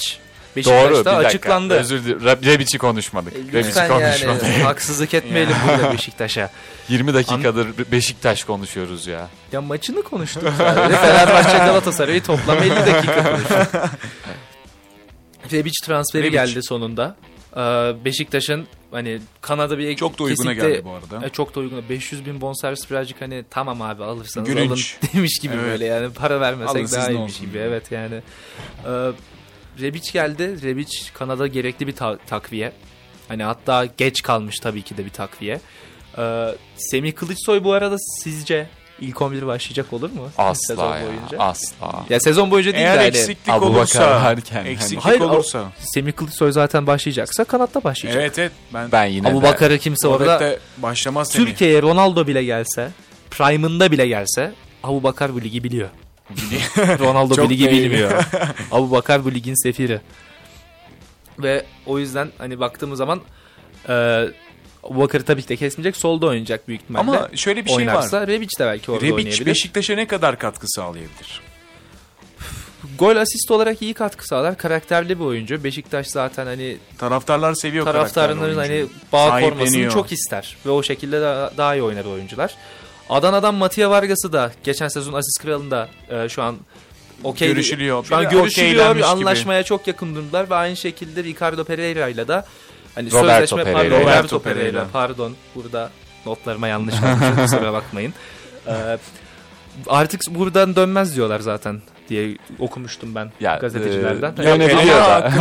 Doğru bir Beşiktaş'ta dakika. açıklandı. Özür dilerim. Re- Rebic'i konuşmadık. E, Rebic'i konuşmadık. yani haksızlık etmeyelim burada Beşiktaş'a. 20 dakikadır Beşiktaş konuşuyoruz ya. Ya maçını konuştuk. Fenerbahçe Galatasaray'ı toplam 50 dakika konuştuk. Rebic transferi Rebic. geldi sonunda. Ee, Beşiktaş'ın hani Kanada bir çok da uyguna kesinlikle- geldi bu arada. E, çok da uygun. 500 bin bonservis birazcık hani tamam abi alırsanız Gülünç. alın demiş gibi Evet. böyle yani para vermesek Alın daha iyiymiş gibi. yani. Evet yani. Ee, Rebic geldi. Rebic Kanada gerekli bir ta- takviye. Hani hatta geç kalmış tabii ki de bir takviye. Ee, Semih Kılıçsoy bu arada sizce ilk 11 başlayacak olur mu? Asla Sezon ya. boyunca. Asla. Ya sezon boyunca değil de Eğer hani eksiklik Abu olursa, varken hani- eksiklik Hayır, o- olursa. Semih Kılıçsoy zaten başlayacaksa kanatta başlayacak. Evet evet ben, Ben yine Abu de Bakar'ı kimse orada başlamaz. Türkiye'ye Ronaldo bile gelse, Prime'ında bile gelse Abu Bakar bu ligi biliyor. Ronaldo bu ligi bilmiyor. Abu Bakar bu ligin sefiri. Ve o yüzden hani baktığımız zaman e, Bakar'ı tabii ki de kesmeyecek. Solda oynayacak büyük ihtimalle. Ama şöyle bir şey Oynarsa var. Rebic de belki orada Rebic oynayabilir. Beşiktaş'a ne kadar katkı sağlayabilir? Gol asist olarak iyi katkı sağlar. Karakterli bir oyuncu. Beşiktaş zaten hani Taraftarlar seviyor taraftarların hani bağ kormasını çok ister ve o şekilde daha, daha iyi oynar oyuncular. Adana'dan Matia Vargas'ı da geçen sezon asist kralında e, şu an okey Görüşülüyor. Şu an görüşülüyor. okeylenmiş gibi. Anlaşmaya çok yakın durumdalar ve aynı şekilde Ricardo Pereira ile de Hani Roberto sözleşme Pereira. pardon, Roberto, Roberto Pereira. Pereira. Pardon. Burada notlarıma yanlış almışım. kusura bakmayın. Ee, artık buradan dönmez diyorlar zaten diye okumuştum ben Ya, gazetecilerden. e, dönebiliyor da.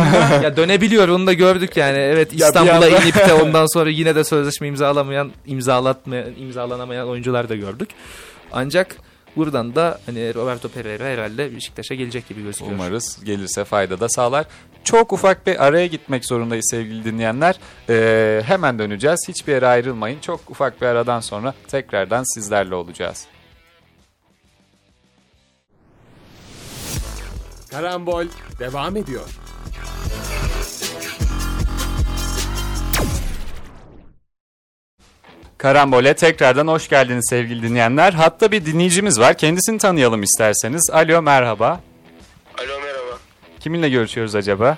ya dönebiliyor onu da gördük yani. Evet İstanbul'a anda- inip de ondan sonra yine de sözleşme imzalamayan, imzalatmayan, imzalanamayan oyuncular da gördük. Ancak buradan da hani Roberto Pereira herhalde Beşiktaş'a gelecek gibi gözüküyor. Umarız gelirse fayda da sağlar. Çok ufak bir araya gitmek zorundayız sevgili dinleyenler. Ee, hemen döneceğiz. Hiçbir yere ayrılmayın. Çok ufak bir aradan sonra tekrardan sizlerle olacağız. Karambol devam ediyor. Karambol'e tekrardan hoş geldiniz sevgili dinleyenler. Hatta bir dinleyicimiz var. Kendisini tanıyalım isterseniz. Alo merhaba. Kiminle görüşüyoruz acaba?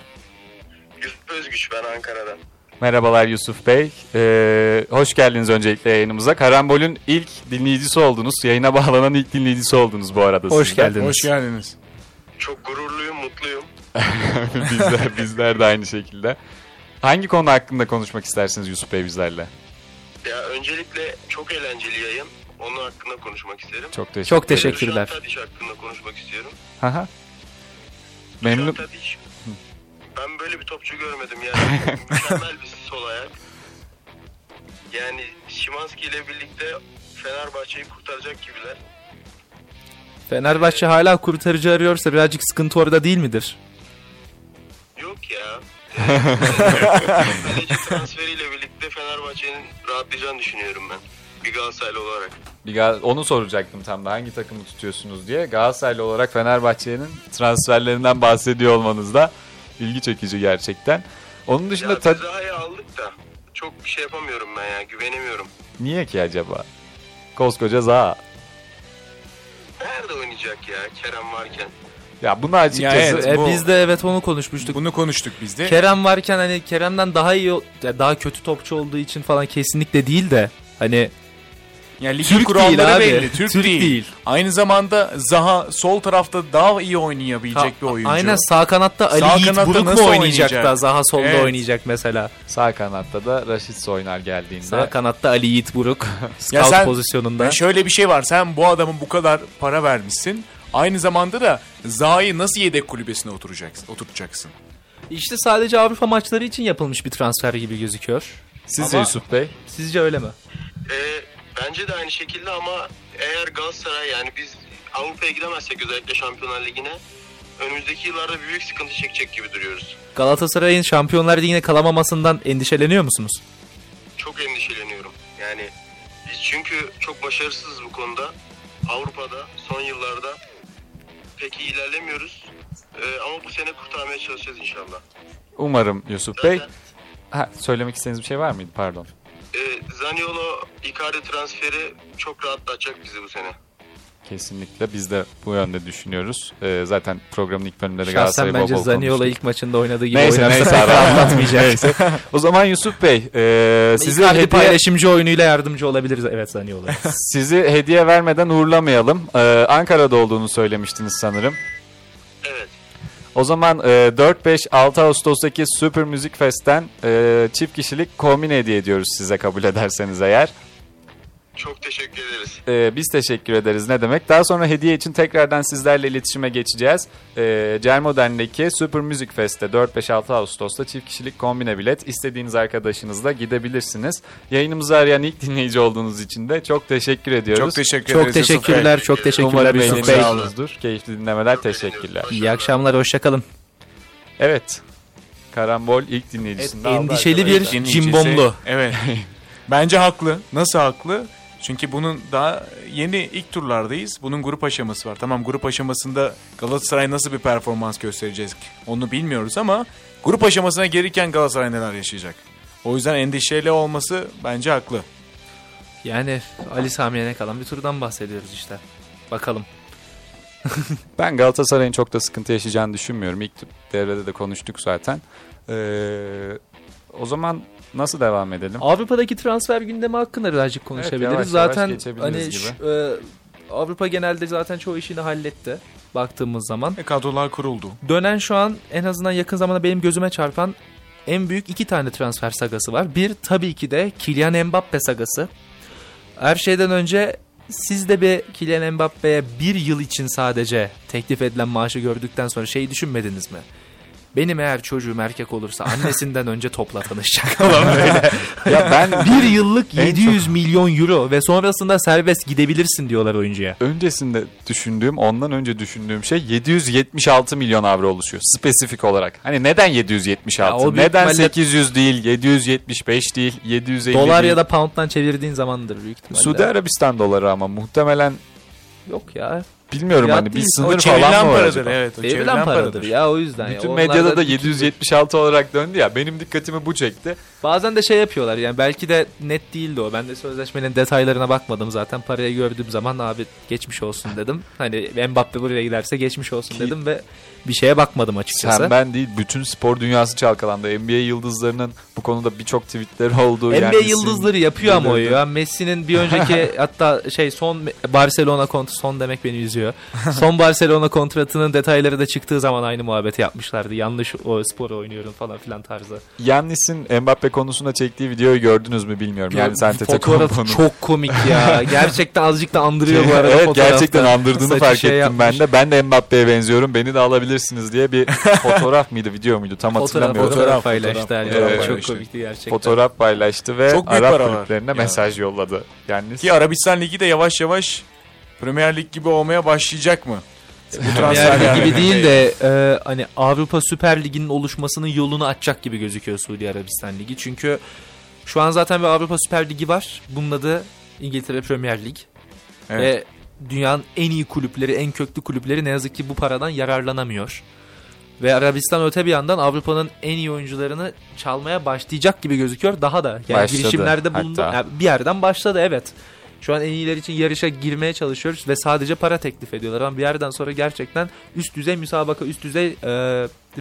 Yusuf Özgüç ben Ankara'dan. Merhabalar Yusuf Bey. Ee, hoş geldiniz öncelikle yayınımıza. Karambol'ün ilk dinleyicisi oldunuz. Yayına bağlanan ilk dinleyicisi oldunuz bu arada. Hoş siz de. geldiniz. Hoş geldiniz. Çok gururluyum, mutluyum. bizler, bizler de aynı şekilde. Hangi konu hakkında konuşmak istersiniz Yusuf Bey bizlerle? Ya öncelikle çok eğlenceli yayın. Onun hakkında konuşmak isterim. Çok teşekkür Çok teşekkürler. Dušan Tadić hakkında konuşmak istiyorum. Aha. Memnun. Ben böyle bir topçu görmedim yani. Mükemmel bir sol ayak. Yani Şimanski ile birlikte Fenerbahçe'yi kurtaracak gibiler. Fenerbahçe hala kurtarıcı arıyorsa birazcık sıkıntı orada değil midir? Yok ya. Kaleci transferiyle birlikte Fenerbahçe'nin rahatlayacağını düşünüyorum ben. Bir Galatasaraylı olarak. Bir Gal- onu soracaktım tam da hangi takımı tutuyorsunuz diye. Galatasaraylı olarak Fenerbahçe'nin transferlerinden bahsediyor olmanız da ilgi çekici gerçekten. Onun dışında Ya ta- aldık da çok bir şey yapamıyorum ben ya güvenemiyorum. niye ki acaba? Koskoca Zaha. Nerede oynayacak ya Kerem varken? Ya bunu açıkçası Ya evet, E, bu- biz de evet onu konuşmuştuk. Bunu konuştuk biz de. Kerem varken hani Kerem'den daha iyi ya daha kötü topçu olduğu için falan kesinlikle değil de hani Ya ligin Türk kuralları değil abi. belli. Türk, Türk değil. değil. Aynı zamanda Zaha sol tarafta daha iyi oynayabilecek bir oyuncu. Aynen sağ kanatta Ali Sağ Yiğit kanatta Buruk mu oynayacak, oynayacak? da Zaha solda Evet. oynayacak mesela. sağ kanatta da Raşit oynar geldiğinde. Sağ kanatta Ali Yiğit Buruk Ya scout sen- pozisyonunda. Ya şöyle bir şey var. Sen bu adamın bu kadar para vermişsin. Aynı zamanda da Zaha'yı nasıl yedek kulübesine oturacaksın, oturtacaksın? İşte sadece Avrupa maçları için yapılmış bir transfer gibi gözüküyor. Sizce Ama- Yusuf Bey? Sizce öyle mi? Ee, bence de aynı şekilde ama eğer Galatasaray yani biz Avrupa'ya gidemezsek özellikle Şampiyonlar Ligi'ne önümüzdeki yıllarda büyük sıkıntı çekecek gibi duruyoruz. Galatasaray'ın Şampiyonlar Ligi'ne kalamamasından endişeleniyor musunuz? Çok endişeleniyorum. Yani biz çünkü çok başarısızız bu konuda. Avrupa'da son yıllarda pek iyi ilerlemiyoruz. Ee, ama bu sene kurtarmaya çalışacağız inşallah. Umarım Yusuf Bey. Zaten Ha, söylemek istediğiniz bir şey var mıydı? Pardon. E, Zaniolo Icardi transferi çok rahatlatacak bizi bu sene. Kesinlikle biz de bu yönde düşünüyoruz. Ee, zaten programın ilk bölümünde de Şahsen Galatasaray'ı bol bence bol Zaniola konuştuk. ilk maçında oynadığı gibi Neyse oynarsa neyse abi. anlatmayacak. Neyse. O zaman Yusuf Bey e, sizi Icardi hediye, paylaşımcı oyunuyla yardımcı olabiliriz. Evet Zaniola. sizi hediye vermeden uğurlamayalım. Ee, Ankara'da olduğunu söylemiştiniz sanırım. O zaman e, 4-5-6 Ağustos'taki Süper Müzik Fest'ten e, çift kişilik kombin hediye ediyoruz size kabul ederseniz eğer. Çok teşekkür ederiz. Ee, biz teşekkür ederiz ne demek. Daha sonra hediye için tekrardan sizlerle iletişime geçeceğiz. Ee, Cermodern'deki Super Music Fest'te 4-5-6 Ağustos'ta çift kişilik kombine bilet istediğiniz arkadaşınızla gidebilirsiniz. Yayınımızı arayan ilk dinleyici olduğunuz için de çok teşekkür ediyoruz. Çok teşekkür çok ederiz Bey. teşekkürler. Çok teşekkürler Umarım Yusuf Bey. Keyifli dinlemeler. Teşekkürler. İyi akşamlar. Hoşçakalın. Evet. Karambol ilk dinleyicisinde aldı endişeli bir cimbomlu. Evet. Bence haklı. Nasıl haklı? Çünkü bunun daha yeni ilk turlardayız. Bunun grup aşaması var. Tamam grup aşamasında Galatasaray nasıl bir performans gösterecek onu bilmiyoruz ama grup aşamasına gelirken Galatasaray neler yaşayacak? O yüzden endişeli olması bence haklı. Yani Ali Sami'ye kalan bir turdan bahsediyoruz işte. Bakalım. Ben Galatasaray'ın çok da sıkıntı yaşayacağını düşünmüyorum. İlk devrede de konuştuk zaten. Ee, o zaman nasıl devam edelim? Avrupa'daki transfer gündemi hakkında birazcık konuşabiliriz. yavaş yavaş zaten geçebiliriz hani gibi. şu- e, Avrupa genelde zaten çoğu işini halletti baktığımız zaman. E, kadrolar kuruldu. Dönen şu an en azından yakın zamanda benim gözüme çarpan en büyük iki tane transfer sagası var. Bir tabii ki de Kylian Mbappe sagası. Her şeyden önce siz de bir Kylian Mbappe'ye bir yıl için sadece teklif edilen maaşı gördükten sonra şeyi düşünmediniz mi? Benim eğer çocuğum erkek olursa annesinden önce topla tanışacak falan böyle. Ya ben bir yıllık En 700 milyon euro ve sonrasında serbest gidebilirsin diyorlar oyuncuya. öncesinde düşündüğüm, ondan önce düşündüğüm şey 776 milyon avro oluşuyor. Spesifik olarak. Hani neden 776? Ya o büyük neden ihtimalle- 800 değil, 775 değil, 750 Dolar değil? ya da pound'dan çevirdiğin zamandır büyük ihtimalle. Suudi Arabistan doları ama muhtemelen Yok ya. Bilmiyorum Fiyat hani bir sınır O falan mı var paradır acaba? evet. O Çevrilen çevrilen paradır paradır. ya o yüzden. Bütün ya. medyada da 776 olarak döndü ya. Benim dikkatimi bu çekti. Bazen de şey yapıyorlar yani belki de net değildi o. Ben de sözleşmenin detaylarına bakmadım zaten. Parayı gördüğüm zaman abi geçmiş olsun dedim. Hani Mbappe buraya giderse geçmiş olsun Ki- dedim ve bir şeye bakmadım açıkçası. Sen ben değil bütün spor dünyası çalkalandı. NBA yıldızlarının bu konuda birçok tweetleri olduğu. NBA yani yıldızları yapıyor ama o ya. Messi'nin bir önceki hatta şey son Barcelona kontratı son demek beni üzüyor. Son Barcelona kontratının detayları da çıktığı zaman aynı muhabbeti yapmışlardı. Yanlış o spor oynuyorum falan filan tarzı. Yannis'in Mbappe konusunda çektiği videoyu gördünüz mü bilmiyorum. Yani sen Fotoğrafı çok komik ya. Gerçekten azıcık da andırıyor bu arada evet fotoğrafta. gerçekten andırdığını Saçı fark şey ettim yapmış. ben de. Ben de Mbappe'ye benziyorum. Beni de alabilirsiniz diye bir fotoğraf mıydı, video muydu tam Fotoğraf, hatırlamıyorum. fotoğraf, Fotoğraf, paylaştı fotoğraf, fotoğraf. Çok komikti gerçekten. Fotoğraf paylaştı ve Çok Arap kulüplerine Ya. mesaj yolladı. Yani Ki Arabistan Ligi de yavaş yavaş Premier Lig gibi olmaya başlayacak mı? Bu Lig gibi değil de e, hani Avrupa Süper Ligi'nin oluşmasının yolunu açacak gibi gözüküyor Suudi Arabistan Ligi. Çünkü şu an zaten bir Avrupa Süper Ligi var. Bunun adı İngiltere Premier Lig. Evet. Ve dünyanın en iyi kulüpleri, en köklü kulüpleri ne yazık ki bu paradan yararlanamıyor. Ve Arabistan öte bir yandan Avrupa'nın en iyi oyuncularını çalmaya başlayacak gibi gözüküyor. Daha da yani Başladı girişimlerde bulundu. hatta. Yani bir yerden başladı evet. Şu an en iyiler için yarışa girmeye çalışıyoruz ve sadece para teklif ediyorlar. Ama bir yerden sonra gerçekten üst düzey müsabaka, üst düzey e,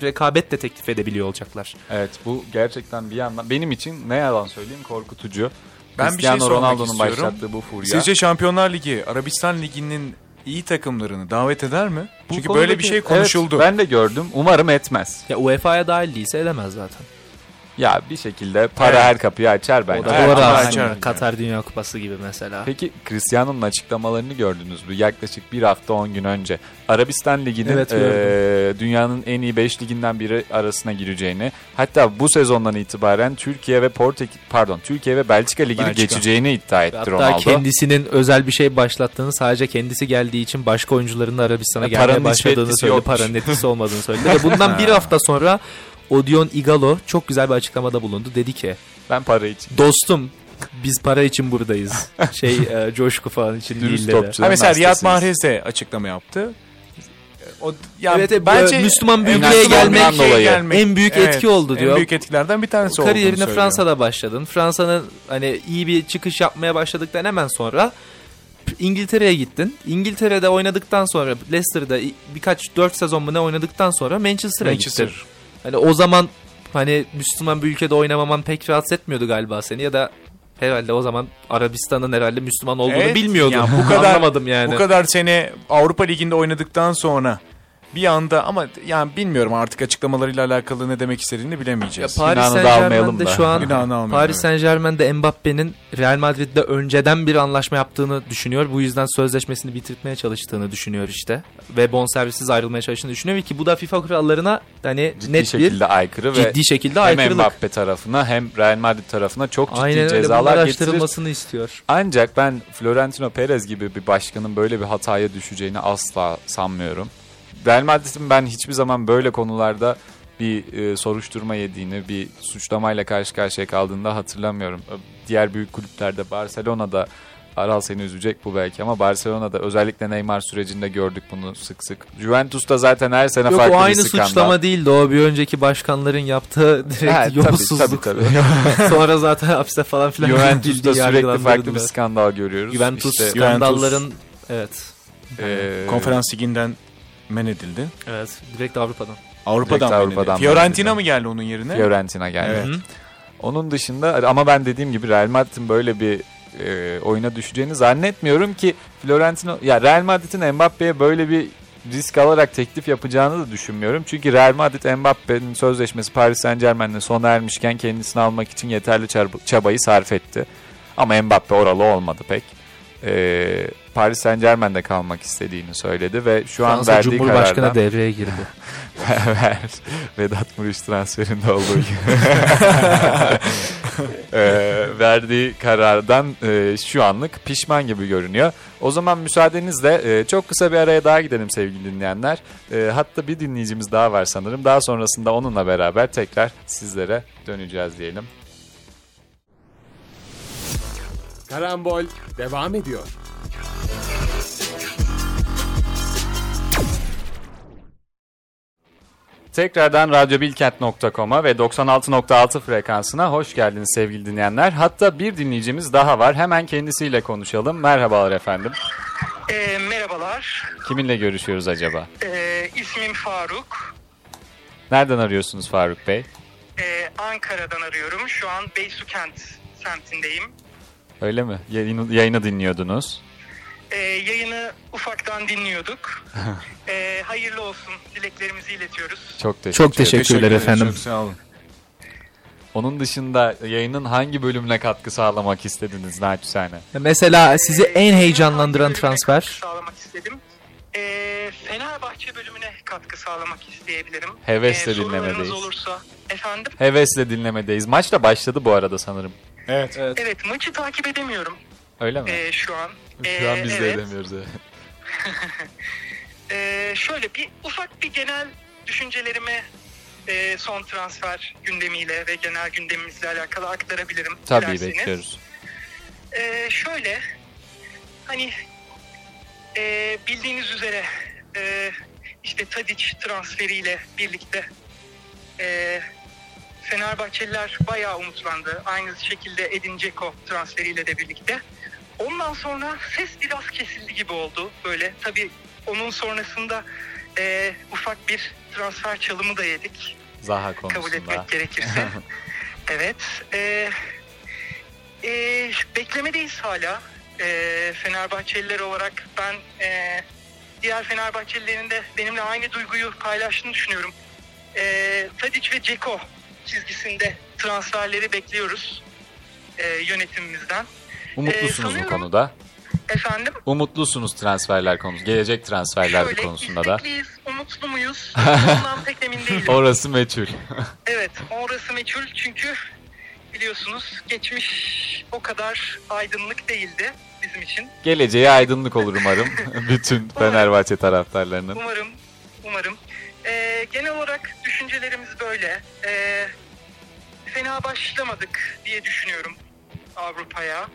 rekabet de teklif edebiliyor olacaklar. Evet bu gerçekten bir yandan benim için ne yalan söyleyeyim korkutucu. Ben bir şey Cristiano sormak Ronaldo'nun istiyorum. başlattığı bu furya. Sizce Şampiyonlar Ligi Arabistan Ligi'nin iyi takımlarını davet eder mi? Bu Çünkü böyle bir şey Evet, konuşuldu. ben de gördüm. Umarım etmez. Ya UEFA'ya dahil değilse edemez zaten. Ya bir şekilde para Evet. her kapıyı açar bence. O da doğru aslında. açar. Katar Dünya Kupası gibi mesela. Peki Cristiano'nun açıklamalarını gördünüz mü? Yaklaşık bir hafta 10 gün önce. Arabistan Ligi'nin Evet, eee, dünyanın en iyi 5 liginden biri arasına gireceğini, hatta bu sezondan itibaren Türkiye ve Portekiz pardon Türkiye ve Belçika Ligi'ni Belçika. geçeceğini iddia etti Hatta Ronaldo. kendisinin özel bir şey başlattığını sadece kendisi geldiği için başka oyuncuların da Arabistan'a Ya gelmeye başladığını söyledi. yokmuş. Paranın etkisi olmadığını söyledi. Ve bundan bir hafta sonra Odion Igalo çok güzel bir açıklamada bulundu. Dedi ki Ben para için. dostum biz para için buradayız. Şey e, coşku falan için değil dedi. Ha mesela Riyad. Mahrez de açıklama yaptı. O, ya Evet, evet, bence Müslüman e, büyüklüğe gelmek gelmek- en büyük etki oldu diyor. En büyük etkilerden bir tanesi olduğunu Kariyerine. Fransa'da başladın. Fransa'nın hani iyi bir çıkış yapmaya başladıktan hemen sonra İngiltere'ye gittin. İngiltere'de oynadıktan sonra Leicester'da birkaç 4 sezon mu ne oynadıktan sonra Manchester'a Manchester. gittin. Hani o zaman hani Müslüman bir ülkede oynamaman pek rahatsız etmiyordu galiba seni ya da herhalde o zaman Arabistan'ın herhalde Müslüman olduğunu Evet, bilmiyordum. yani bu kadar- Anlamadım yani. Bu kadar sene Avrupa Ligi'nde oynadıktan sonra bir anda ama yani bilmiyorum artık açıklamalarıyla alakalı ne demek istediğini Ya bilemeyeceğiz. Paris Günahını Saint da almayalım Germain'de da. şu an Günahını almayalım, Paris. Saint Germain'de Mbappe'nin Real Madrid'de önceden bir anlaşma yaptığını düşünüyor. Bu yüzden sözleşmesini bitirtmeye çalıştığını düşünüyor işte. Ve bonservissiz ayrılmaya çalıştığını düşünüyor ki bu da FIFA kurallarına hani Ciddi net bir şekilde aykırı ve ciddi şekilde hem aykırılık. Mbappe tarafına hem Real Madrid tarafına çok ciddi Aynen öyle cezalar getirir. araştırılmasını istiyor. Ancak ben Florentino Perez gibi bir başkanın böyle bir hataya düşeceğini asla sanmıyorum. Real Madrid'in ben hiçbir zaman böyle konularda bir e, soruşturma yediğini, bir suçlamayla karşı karşıya kaldığında hatırlamıyorum. Diğer büyük kulüplerde Barcelona'da Aral seni üzecek bu belki ama Barcelona'da özellikle Neymar sürecinde gördük bunu sık sık. Juventus'ta zaten her sene Yok farklı o aynı bir skandal. suçlama değildi o bir önceki başkanların yaptığı direkt Ha, tabii, yolsuzluk. tabii, tabii. Sonra zaten hapse falan filan Juventus'ta sürekli farklı bir skandal görüyoruz. Juventus İşte, skandalların evet. e, Konferans Ligi'nden men edildi. Evet, direkt Avrupa'dan. Avrupa'dan Direkt men Avrupa'dan edildi. Fiorentina mı geldi onun yerine? Fiorentina geldi. Evet. Onun dışında ama ben dediğim gibi Real Madrid'in böyle bir e, oyuna düşeceğini zannetmiyorum ki Florentino ya Real Madrid'in Mbappe'ye böyle bir risk alarak teklif yapacağını da düşünmüyorum. Çünkü Real Madrid Mbappe'nin sözleşmesi Paris Saint Germain'le sona ermişken kendisini almak için yeterli çab- çabayı sarf etti. Ama Mbappe oralı olmadı pek. Ee, Paris Saint Germain'de kalmak istediğini söyledi ve şu an Fransa verdiği Cumhurbaşkanı karardan devreye girdi. Vedat Muriç transferinde olduğu gibi. Ee, verdiği karardan e, şu anlık pişman gibi görünüyor. O zaman müsaadenizle e, çok kısa bir araya daha gidelim sevgili dinleyenler. E, hatta bir dinleyicimiz daha var sanırım. Daha sonrasında onunla beraber tekrar sizlere döneceğiz diyelim. Karambol devam ediyor. Tekrardan radyobilkent.com'a ve 96.6 frekansına hoş geldiniz sevgili dinleyenler. Hatta bir dinleyicimiz daha var. Hemen kendisiyle konuşalım. Merhabalar efendim. E, merhabalar. Kiminle görüşüyoruz acaba? E, ismim Faruk. Nereden arıyorsunuz Faruk Bey? E, Ankara'dan arıyorum. Şu an Beysukent semtindeyim. Öyle mi? Yayını, yayını dinliyordunuz. E, yayını ufaktan dinliyorduk. e, hayırlı olsun dileklerimizi iletiyoruz. Çok teşekkür Çok teşekkürler ederim, efendim. Çok sağ olun. Onun dışında yayının hangi bölümüne katkı sağlamak istediniz naçizane? Mesela sizi en heyecanlandıran transfer? katkı Sağlamak istedim. E, Fenerbahçe bölümüne katkı sağlamak isteyebilirim. Hevesle E, sorularınız dinlemedeyiz. olursa. Efendim? Hevesle dinlemedeyiz. Maç da başladı bu arada sanırım. Evet. Evet maçı takip edemiyorum Öyle mi? e, şu an. Şu an E, biz de evet. edemiyoruz. evet. Ee, şöyle bir ufak bir genel düşüncelerimi e, son transfer gündemiyle ve genel gündemimizle alakalı aktarabilirim. Tabii dilerseniz. bekliyoruz. Ee, şöyle hani e, bildiğiniz üzere e, işte Tadic transferiyle birlikte e, Fenerbahçeliler bayağı umutlandı. Aynı şekilde Edin Dzeko transferiyle de birlikte. Ondan sonra ses biraz kesildi gibi oldu böyle. Tabii onun sonrasında e, ufak bir transfer çalımı da yedik Zaha kabul konusunda. etmek gerekirse. evet. E, e, beklemedeyiz hala. E, Fenerbahçeliler olarak ben e, diğer Fenerbahçelilerin de benimle aynı duyguyu paylaştığını düşünüyorum. E, Tadic ve Ceko çizgisinde transferleri bekliyoruz e, yönetimimizden. Umutlusunuz bu sanıyorum- konuda. Efendim? Umutlusunuz transferler konusu, gelecek transferler Şöyle, konusunda da. umutlu muyuz? Ondan pek emin değilim. Orası meçhul. Evet, orası meçhul çünkü biliyorsunuz geçmiş o kadar aydınlık değildi bizim için. Geleceğe aydınlık olur umarım. Bütün Fenerbahçe taraftarlarının. Umarım, umarım. Ee, genel olarak düşüncelerimiz böyle. Ee, fena başlamadık diye düşünüyorum Avrupa'ya.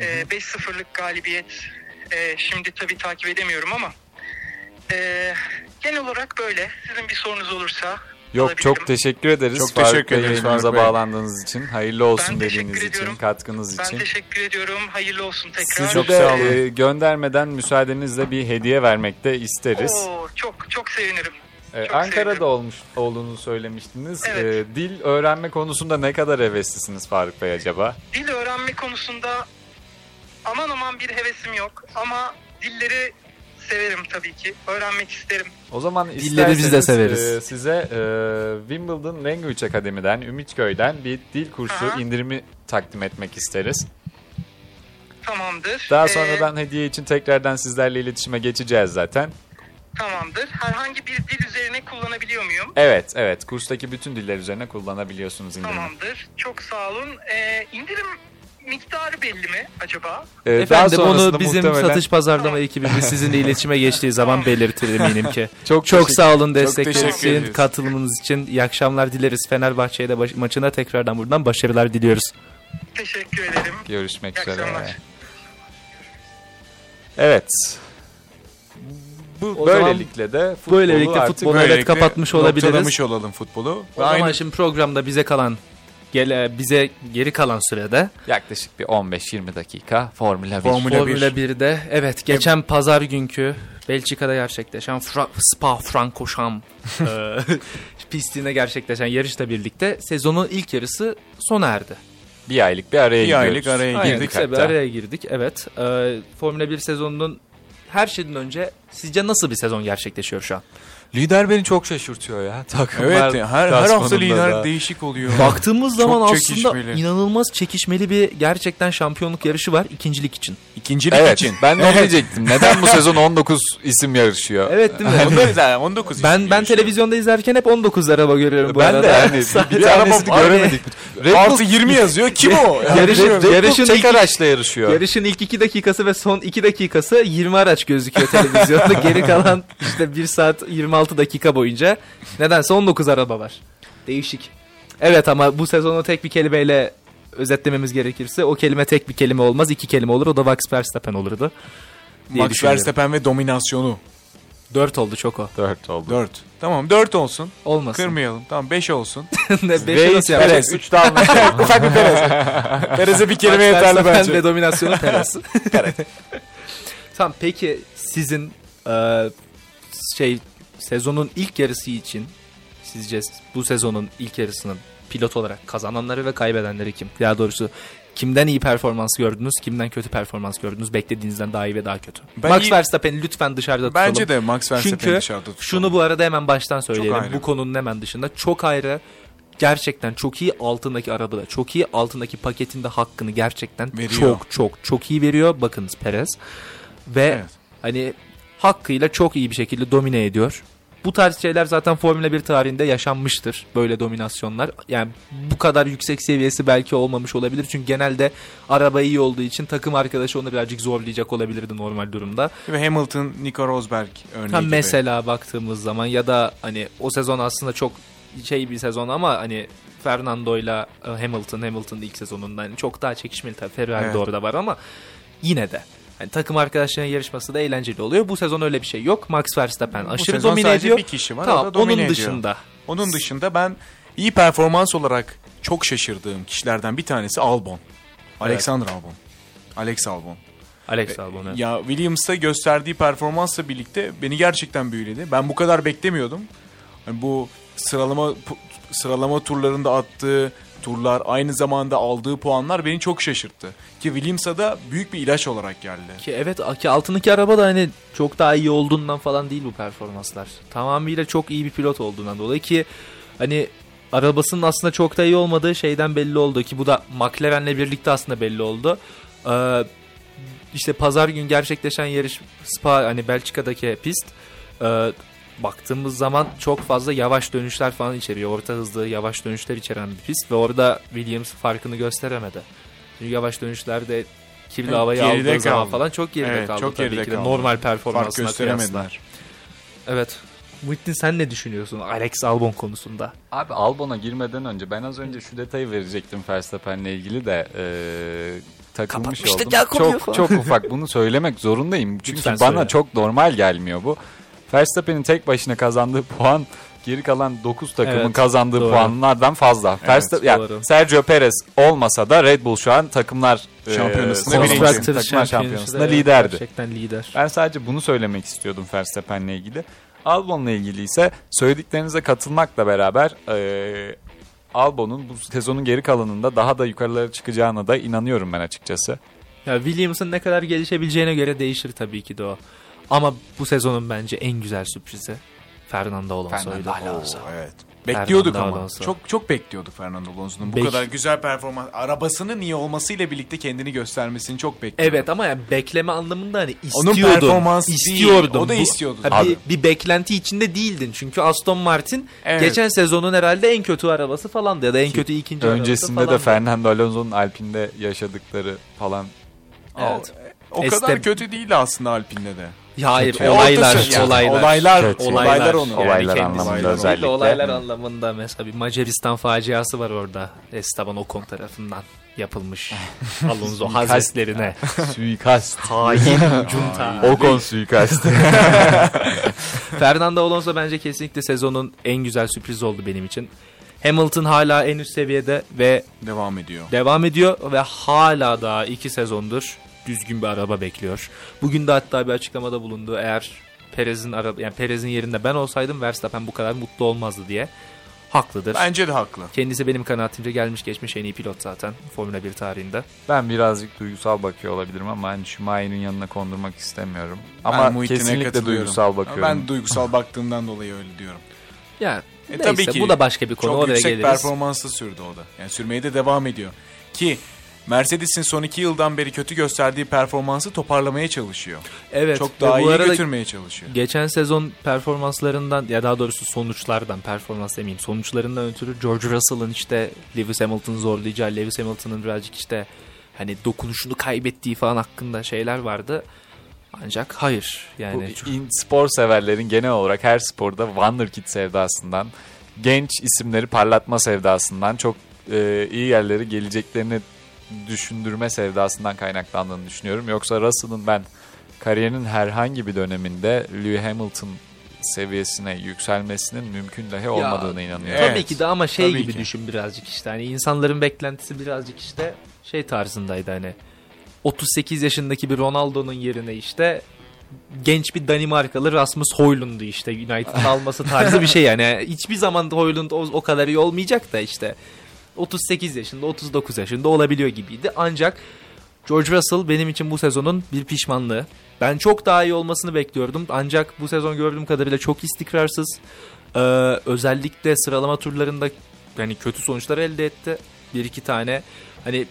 Ee, 5-0'lık galibiyet. Ee, şimdi tabii takip edemiyorum ama ee, genel olarak böyle. Sizin bir sorunuz olursa Yok alabilirim. çok teşekkür ederiz. Çok Faruk teşekkür ederiz yayınımıza bağlandığınız için. Hayırlı olsun Ben dediğiniz için, ediyorum. katkınız Ben için. teşekkür ediyorum. Hayırlı olsun tekrar. Sizi Çok de sağ olun. e, göndermeden müsaadenizle bir hediye vermek de isteriz. Oo, çok çok sevinirim. Ee, Çok Ankara'da olmuş olduğunu söylemiştiniz. Evet. Ee, dil öğrenme konusunda ne kadar heveslisiniz Faruk Bey acaba? Dil öğrenme konusunda aman aman bir hevesim yok ama dilleri severim tabii ki. Öğrenmek isterim. O zaman Dilleri biz de severiz. e, size e, Wimbledon Language Akademi'den, Ümitköy'den bir dil kursu Aha. indirimi takdim etmek isteriz. Tamamdır. Daha Ee, sonradan hediye için tekrardan sizlerle iletişime geçeceğiz zaten. Tamamdır. Herhangi bir dil üzerine kullanabiliyor muyum? Evet, evet. Kurstaki bütün diller üzerine kullanabiliyorsunuz indirimi. Tamamdır. Çok sağ olun. Ee, indirim miktarı belli mi acaba? Ee, Efendim onu bizim muhtemelen- satış pazarlama ekibimiz sizinle iletişime geçtiği zaman belirtir eminim ki. Çok Çok sağ olun teşekkür destekleriniz için, katılımınız için. İyi akşamlar dileriz. Fenerbahçe'ye de baş- maçına tekrardan buradan başarılar diliyoruz. Teşekkür ederim. Görüşmek İyi üzere. akşamlar. Evet. Bu O zaman böylelikle de futbolu böylelikle artık futbolu- Böylelikle evet, kapatmış olabiliriz. Olalım futbolu. O zaman Aynı şimdi programda bize kalan gele, bize geri kalan sürede yaklaşık bir 15-20 dakika Formula 1. Formula Formula 1. 1'de evet geçen pazar günkü Belçika'da gerçekleşen Fra- Spa Francorchamps e, pistinde gerçekleşen yarışla birlikte sezonun ilk yarısı sona erdi. Bir aylık bir araya Bir gidiyoruz. aylık araya Aynen, girdik bir hatta. araya girdik. Evet. E, Formula 1 sezonunun her şeyden önce sizce nasıl bir sezon gerçekleşiyor şu an? Lider beni çok şaşırtıyor ya. Takımlar Evet her, her hafta lider da. değişik oluyor. Baktığımız Çok zaman aslında çekişmeli. inanılmaz çekişmeli bir gerçekten şampiyonluk yarışı var ikincilik için. İkincilik Evet için. ben de onu diyecektim. Neden bu sezon 19 isim yarışıyor? Evet değil mi? Onlar da 19 ben ben televizyonda izlerken hep 19 araba görüyorum bu Ben arada. de yani bir tanesini araba- göremedik. Red Bull Artı 20 yazıyor. Kim o? Yarışın, Red Bull yarışın, tek ilk, araçla yarışıyor. yarışın ilk 2 dakikası ve son 2 dakikası 20 araç gözüküyor televizyonda. Geri kalan işte 1 saat 26 dakika boyunca nedense 19 araba var. Değişik. Evet ama bu sezonu tek bir kelimeyle özetlememiz gerekirse o kelime tek bir kelime olmaz iki kelime olur o da Max Verstappen olurdu. Max. Verstappen ve dominasyonu. 4 oldu çok o. 4 oldu. 4. Tamam 4 olsun. Olmasın. Kırmayalım. Tamam 5 olsun. ne, beşi Reis nasıl yapacak? Perez 3 daha Ufak bir Perez. Perez'e bir kelime Max yeterli Verstappen bence. ve dominasyonu Perez. tamam peki sizin e, şey sezonun ilk yarısı için sizce bu sezonun ilk yarısının pilot olarak kazananları ve kaybedenleri kim? Daha doğrusu kimden iyi performans gördünüz, kimden kötü performans gördünüz, beklediğinizden daha iyi ve daha kötü. Ben Max iyi- Verstappen'i lütfen dışarıda tutalım. Bence de Max Verstappen'i Çünkü dışarıda tutalım. Şunu bu arada hemen baştan söyleyelim. Bu konunun hemen dışında çok ayrı gerçekten çok iyi altındaki arabada çok iyi altındaki paketinde hakkını gerçekten Veriyor. çok çok çok iyi veriyor. Bakınız Perez ve Evet. hani hakkıyla çok iyi bir şekilde domine ediyor. Bu tarz şeyler zaten Formula 1 tarihinde yaşanmıştır. Böyle dominasyonlar. Yani bu kadar yüksek seviyesi belki olmamış olabilir. Çünkü genelde araba iyi olduğu için takım arkadaşı onu birazcık zorlayacak olabilirdi normal durumda. Ve Hamilton, Nico Rosberg örneği Ha gibi. mesela baktığımız zaman ya da hani o sezon aslında çok şey bir sezon ama hani Fernando'yla e, Hamilton, Hamilton'ın ilk sezonunda hani çok daha çekişmeli tabii Ferrari Evet. de orada var ama yine de hani takım arkadaşlarının yarışması da eğlenceli oluyor. Bu sezon öyle bir şey yok. Max Verstappen Bu aşırı sezon domine ediyor. bir kişi var. Tamam o da domine onun ediyor. dışında Onun dışında ben iyi performans olarak çok şaşırdığım kişilerden bir tanesi Albon. Alexander Albon. Alex Albon. Alex Albon. evet. Ya Williams'ta gösterdiği performansla birlikte beni gerçekten büyüledi. Ben bu kadar beklemiyordum. Yani bu sıralama sıralama turlarında attığı turlar aynı zamanda aldığı puanlar beni çok şaşırttı. Ki Williams'a da büyük bir ilaç olarak geldi. Ki evet ki altındaki araba da hani çok daha iyi olduğundan falan değil bu performanslar. Tamamıyla çok iyi bir pilot olduğundan dolayı ki hani arabasının aslında çok da iyi olmadığı şeyden belli oldu ki bu da McLaren'le birlikte aslında belli oldu. Ee, işte pazar gün gerçekleşen yarış Spa hani Belçika'daki pist e, baktığımız zaman çok fazla yavaş dönüşler falan içeriyor. Orta hızlı yavaş dönüşler içeren bir pist ve orada Williams farkını gösteremedi. Çünkü yavaş dönüşlerde kirli Evet, havayı aldığı zaman kaldı. falan çok geride Evet, kaldı çok tabii geride ki kaldı. normal Fark performansına kıyasla. gösteremediler. Evet. Muhittin sen ne düşünüyorsun Alex Albon konusunda? Abi Albon'a girmeden önce ben az önce şu detayı verecektim Verstappen'le ilgili de eee takılmış Kapatmıştık oldum. ya falan. çok çok ufak bunu söylemek zorundayım. Çünkü Lütfen bana söyle. çok normal gelmiyor bu. Verstappen'in tek başına kazandığı puan geri kalan 9 takımın Evet, kazandığı doğru. puanlardan fazla. Evet, Verstappen, yani. Sergio Perez olmasa da Red Bull şu an takımlar eee, Şampiyonasında birinci. Constructors takımlar şampiyonasında evet, liderdi. Gerçekten lider. Ben sadece bunu söylemek istiyordum Verstappen'le ilgili. Albon'la ilgili ise söylediklerinize katılmakla beraber eee, Albon'un bu sezonun geri kalanında daha da yukarılara çıkacağına da inanıyorum ben açıkçası. Ya Williams'ın ne kadar gelişebileceğine göre değişir tabii ki de o. Ama bu sezonun bence en güzel sürprizi Fernando Alonso'ydu. Oo, evet. Bekliyorduk Fernando ama. Alonso. Çok çok bekliyorduk Fernando Alonso'nun bu Bek- kadar güzel performans. Arabasının iyi olmasıyla birlikte kendini göstermesini çok bekliyorduk. Evet ama yani bekleme anlamında hani Onun istiyordun. performansı değil, istiyordun. o da Bu- istiyordu Ha, bir, bir beklenti içinde değildin. Çünkü Aston Martin Evet. geçen sezonun herhalde en kötü arabası falandı ya da en kötü ikinci Öncesinde arabası de falandı. Fernando Alonso'nun Alpine'de yaşadıkları falan. Evet. O Este- kadar kötü değildi aslında Alpine'de de. Ya hayır Kötü. olaylar, Ortası- yani olaylar. Olaylar, Kötü. olaylar, onu. Olaylar kendisi- anlamında Olaylar özellikle. Olaylar anlamında mesela bir Macaristan faciası var orada. Esteban Ocon tarafından yapılmış. Alonso hazretlerine. Suikast. Hain junta. Ocon suikast. Fernando Alonso bence kesinlikle sezonun en güzel sürprizi oldu benim için. Hamilton hala en üst seviyede ve Devam ediyor. devam ediyor ve hala daha iki sezondur düzgün bir araba bekliyor. Bugün de hatta bir açıklamada bulundu. Eğer Perez'in araba yani Perez'in yerinde ben olsaydım Verstappen bu kadar mutlu olmazdı diye. haklıdır. Bence de haklı. Kendisi benim kanaatimce gelmiş geçmiş en iyi pilot zaten Formula 1 tarihinde. Ben birazcık duygusal bakıyor olabilirim ama hani Schumacher'in yanına kondurmak istemiyorum. Ben Ama Muhittin'e kesinlikle duygusal bakıyorum. Ben duygusal baktığımdan dolayı öyle diyorum. Ya E, neyse tabii ki bu da başka bir konu Çok oraya yüksek geliriz. performansla sürdü o da. Yani sürmeye de devam ediyor. Ki Mercedes'in son iki yıldan beri kötü gösterdiği performansı toparlamaya çalışıyor. Evet. Çok daha bu iyi götürmeye çalışıyor. Geçen sezon performanslarından ya daha doğrusu sonuçlardan performans demeyeyim sonuçlarından ötürü George Russell'ın işte Lewis Hamilton'ı zorlayacağı Lewis Hamilton'ın birazcık işte hani dokunuşunu kaybettiği falan hakkında şeyler vardı. Ancak hayır yani Bu çok- in- spor severlerin genel olarak her sporda Wonderkid sevdasından, genç isimleri parlatma sevdasından çok e, iyi yerlere geleceklerini düşündürme sevdasından kaynaklandığını düşünüyorum. Yoksa Russell'ın ben kariyerinin herhangi bir döneminde Lewis Hamilton seviyesine yükselmesinin mümkün dahi olmadığına inanıyorum. Evet. Tabii ki de ama şey Tabii gibi ki. düşün birazcık işte hani insanların beklentisi birazcık işte şey tarzındaydı hani 38 yaşındaki bir Ronaldo'nun yerine işte genç bir Danimarkalı Rasmus Højlund'u işte United'ın alması tarzı bir şey yani. Hiçbir zaman Højlund o, o kadar iyi olmayacak da işte 38 yaşında 39 yaşında olabiliyor gibiydi. Ancak George Russell benim için bu sezonun bir pişmanlığı. Ben çok daha iyi olmasını bekliyordum. Ancak bu sezon gördüğüm kadarıyla çok istikrarsız. Ee, özellikle sıralama turlarında yani kötü sonuçlar elde etti. Bir iki tane. Hani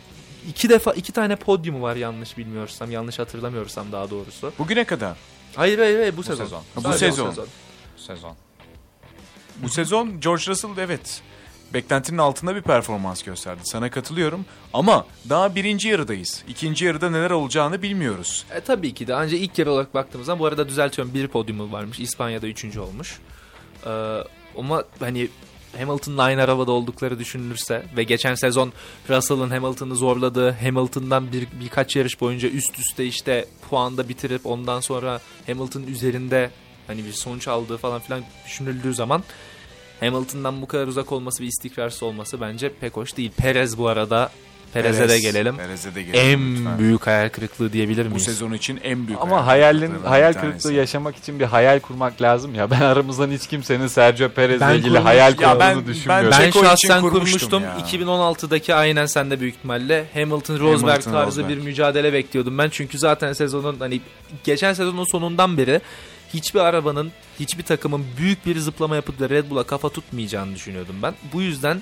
iki defa iki tane podyumu var yanlış bilmiyorsam, yanlış hatırlamıyorsam daha doğrusu. Bugüne kadar. Hayır hayır, hayır bu, sezon. sezon. Bu Sadece sezon. Sezon. Bu sezon George Russell evet beklentinin altında bir performans gösterdi. Sana katılıyorum ama daha birinci yarıdayız. İkinci yarıda neler olacağını bilmiyoruz. E, tabii ki de ancak ilk yarı olarak baktığımız zaman bu arada düzeltiyorum bir podyumu varmış. İspanya'da üçüncü olmuş. Ee, ama hani Hamilton'la aynı arabada oldukları düşünülürse ve geçen sezon Russell'ın Hamilton'ı zorladığı Hamilton'dan bir, birkaç yarış boyunca üst üste işte puanda bitirip ondan sonra Hamilton'ın üzerinde hani bir sonuç aldığı falan filan düşünüldüğü zaman Hamilton'dan bu kadar uzak olması ve istikrarsız olması bence pek hoş değil. Perez bu arada Perez'e de Perez, gelelim. Perez'e de gelelim En lütfen. büyük hayal kırıklığı diyebilir Bu miyiz? sezon için en büyük Ama hayalin hayal tanesi. kırıklığı yaşamak için bir hayal kurmak lazım ya. Ben aramızdan hiç kimsenin Sergio Perez'le Ben ilgili kurmuş- hayal Ya kurduğunu ben- düşünmüyorum. Ben için şahsen kurmuştum ya. 2016'daki aynen sende büyük ihtimalle Hamilton Rosberg tarzı Rosberg. bir mücadele bekliyordum ben. Çünkü zaten sezonun hani geçen sezonun sonundan beri hiçbir arabanın, hiçbir takımın büyük bir zıplama yapıp da Red Bull'a kafa tutmayacağını düşünüyordum ben. Bu yüzden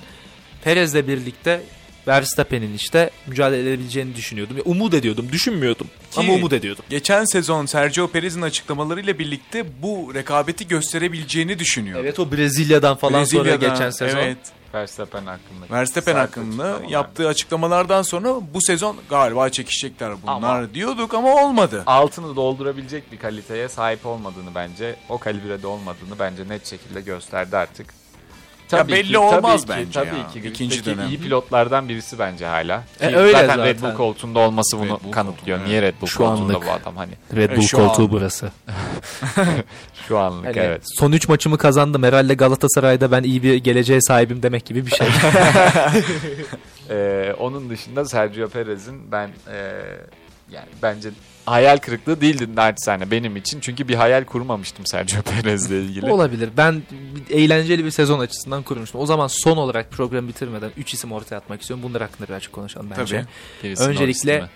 Perez'le birlikte Verstappen'in işte mücadele edebileceğini düşünüyordum. Ya, umut ediyordum, düşünmüyordum Ki- ama umut ediyordum. Geçen sezon Sergio Perez'in açıklamalarıyla birlikte bu rekabeti gösterebileceğini düşünüyor. Evet o Brezilya'dan falan sonra Brezilya'da, geçen sezon. Evet. Verstappen hakkında. Verstappen hakkında yaptığı açıklamalardan sonra bu sezon galiba çekişecekler bunlar Ama- diyorduk ama olmadı. altını doldurabilecek bir kaliteye sahip olmadığını bence, o kalibrede olmadığını bence net şekilde gösterdi artık. Ya belli olmaz tabii bence Tabii ya. ki. İkinci dönem. iyi pilotlardan birisi bence hala. E, Ki öyle zaten, Red zaten. Bull koltuğunda olması bunu Red Bull kanıtlıyor. koltuğu, Niye Red Bull Şu koltuğunda anlık. bu adam hani? Red E, Bull şu koltuğu an- burası. Şu anlık Hani evet. Son 3 maçımı kazandım. Herhalde Galatasaray'da ben iyi bir geleceğe sahibim demek gibi bir şey. Ee, onun dışında Sergio Perez'in ben e, yani bence hayal kırıklığı değildi naçizane benim için. Çünkü bir hayal kurmamıştım Sergio Perez'le ilgili. Olabilir. Ben eğlenceli bir sezon açısından kurmuştum. O zaman son olarak programı bitirmeden 3 isim ortaya atmak istiyorum. Bunlar hakkında birazcık konuşalım bence. Tabii. Gerisi Norris Öncelikle?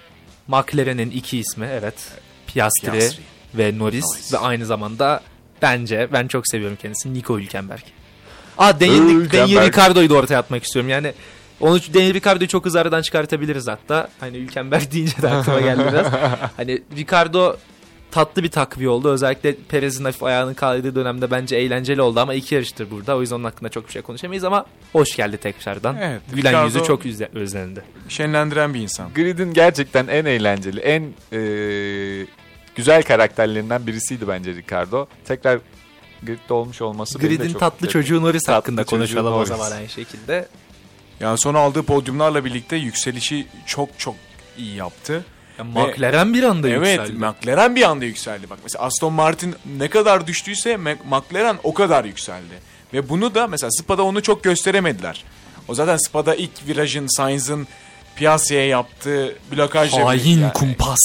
McLaren'in iki ismi evet. Piastri, Piastri. ve Norris, Norris. ve aynı zamanda bence ben çok seviyorum kendisini Nico Hülkenberg. Aa Daniel. Daniel Ricciardo'yu da ortaya atmak istiyorum. Yani onu Daniel Ricciardo'yu çok hızlı aradan çıkartabiliriz hatta. Hani Hülkenberg deyince de aklıma geldi biraz. Hani Ricardo tatlı bir takviye oldu. Özellikle Perez'in hafif ayağının kaydığı dönemde bence eğlenceli oldu ama iki yarıştır burada. O yüzden onun hakkında çok bir şey konuşamayız ama hoş geldi tekrardan. Evet, Gülen Ricardo- yüzü çok özlendi. Şenlendiren bir insan. Grid'in gerçekten en eğlenceli, en e, güzel karakterlerinden birisiydi bence Ricardo. Tekrar Grid'de olmuş olması Grid'in çok tatlı etti. çocuğu Norris Tatlı hakkında konuşalım o Norris. zaman aynı şekilde. Yani son aldığı podyumlarla birlikte yükselişi çok çok iyi yaptı. Ya McLaren bir anda evet, yükseldi. McLaren bir anda yükseldi. Bak mesela Aston Martin ne kadar düştüyse McLaren o kadar yükseldi. Ve bunu da mesela Spa'da onu çok gösteremediler. O zaten Spa'da ilk virajın Sainz'ın Piastri'ye yaptığı blokajla Hain yani- kumpas.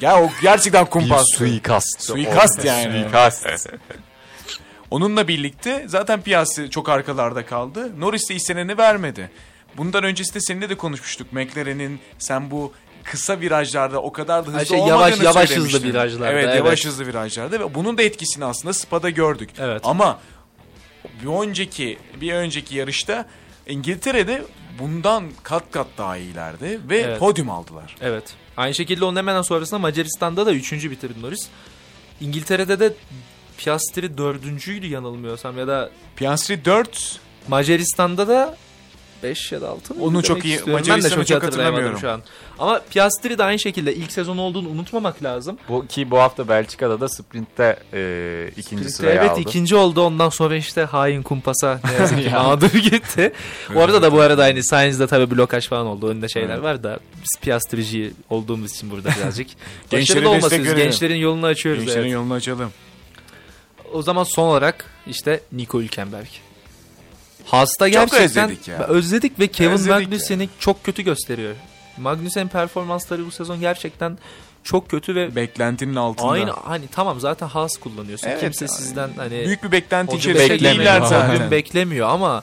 Ya o gerçekten Bir kumpas. suikast. Suikast O- yani. Suikast. Onunla birlikte zaten Piastri çok arkalarda kaldı. Norris de isteneni vermedi. Bundan öncesinde seninle de konuşmuştuk. McLaren'in sen bu kısa virajlarda o kadar da hızlı şey olmadığını yavaş- yavaş hızlı virajlarda, Evet, evet. yavaş hızlı virajlarda ve bunun da etkisini aslında Spa'da gördük. Evet. Ama bir önceki bir önceki yarışta İngiltere'de bundan kat kat daha iyilerdi ve Evet. podyum aldılar. Evet. Aynı şekilde onun hemen sonrasında Macaristan'da da üçüncü bitirdi Norris. İngiltere'de de Piastri dördüncüydü yanılmıyorsam ya da Piastri 4 Macaristan'da da 5 ya da 6 mı? Onu çok iyi- istiyorum. Ben de çok, çok hatırlamıyorum. şu an. Ama Piastri de aynı şekilde ilk sezon olduğunu unutmamak lazım. Bu, ki bu hafta Belçika'da da sprintte e, ikinci Sprint'te sırayı evet aldı. ikinci oldu ondan sonra işte hain kumpasa ne yazık ki mağdur gitti. Orada da bu arada aynı Sainz'de tabii blokaj falan oldu. Önünde şeyler Evet. var da biz Piastrici olduğumuz için burada birazcık. Gençlere Başarılı olmasın. destek verelim. Gençlerin yolunu açıyoruz. gençlerin evet. yolunu açalım. O zaman son olarak işte Nico Hülkenberg. Haas'ta gerçekten özledik ya. özledik ve Kevin Özledik Magnussen'i çok kötü gösteriyor. Magnussen'in performansları bu sezon gerçekten çok kötü ve Beklentinin altında. aynı hani tamam zaten Haas kullanıyorsun. Evet, Kimse yani sizden hani Büyük bir beklenti içerisinde değiller zaten. beklemiyor ama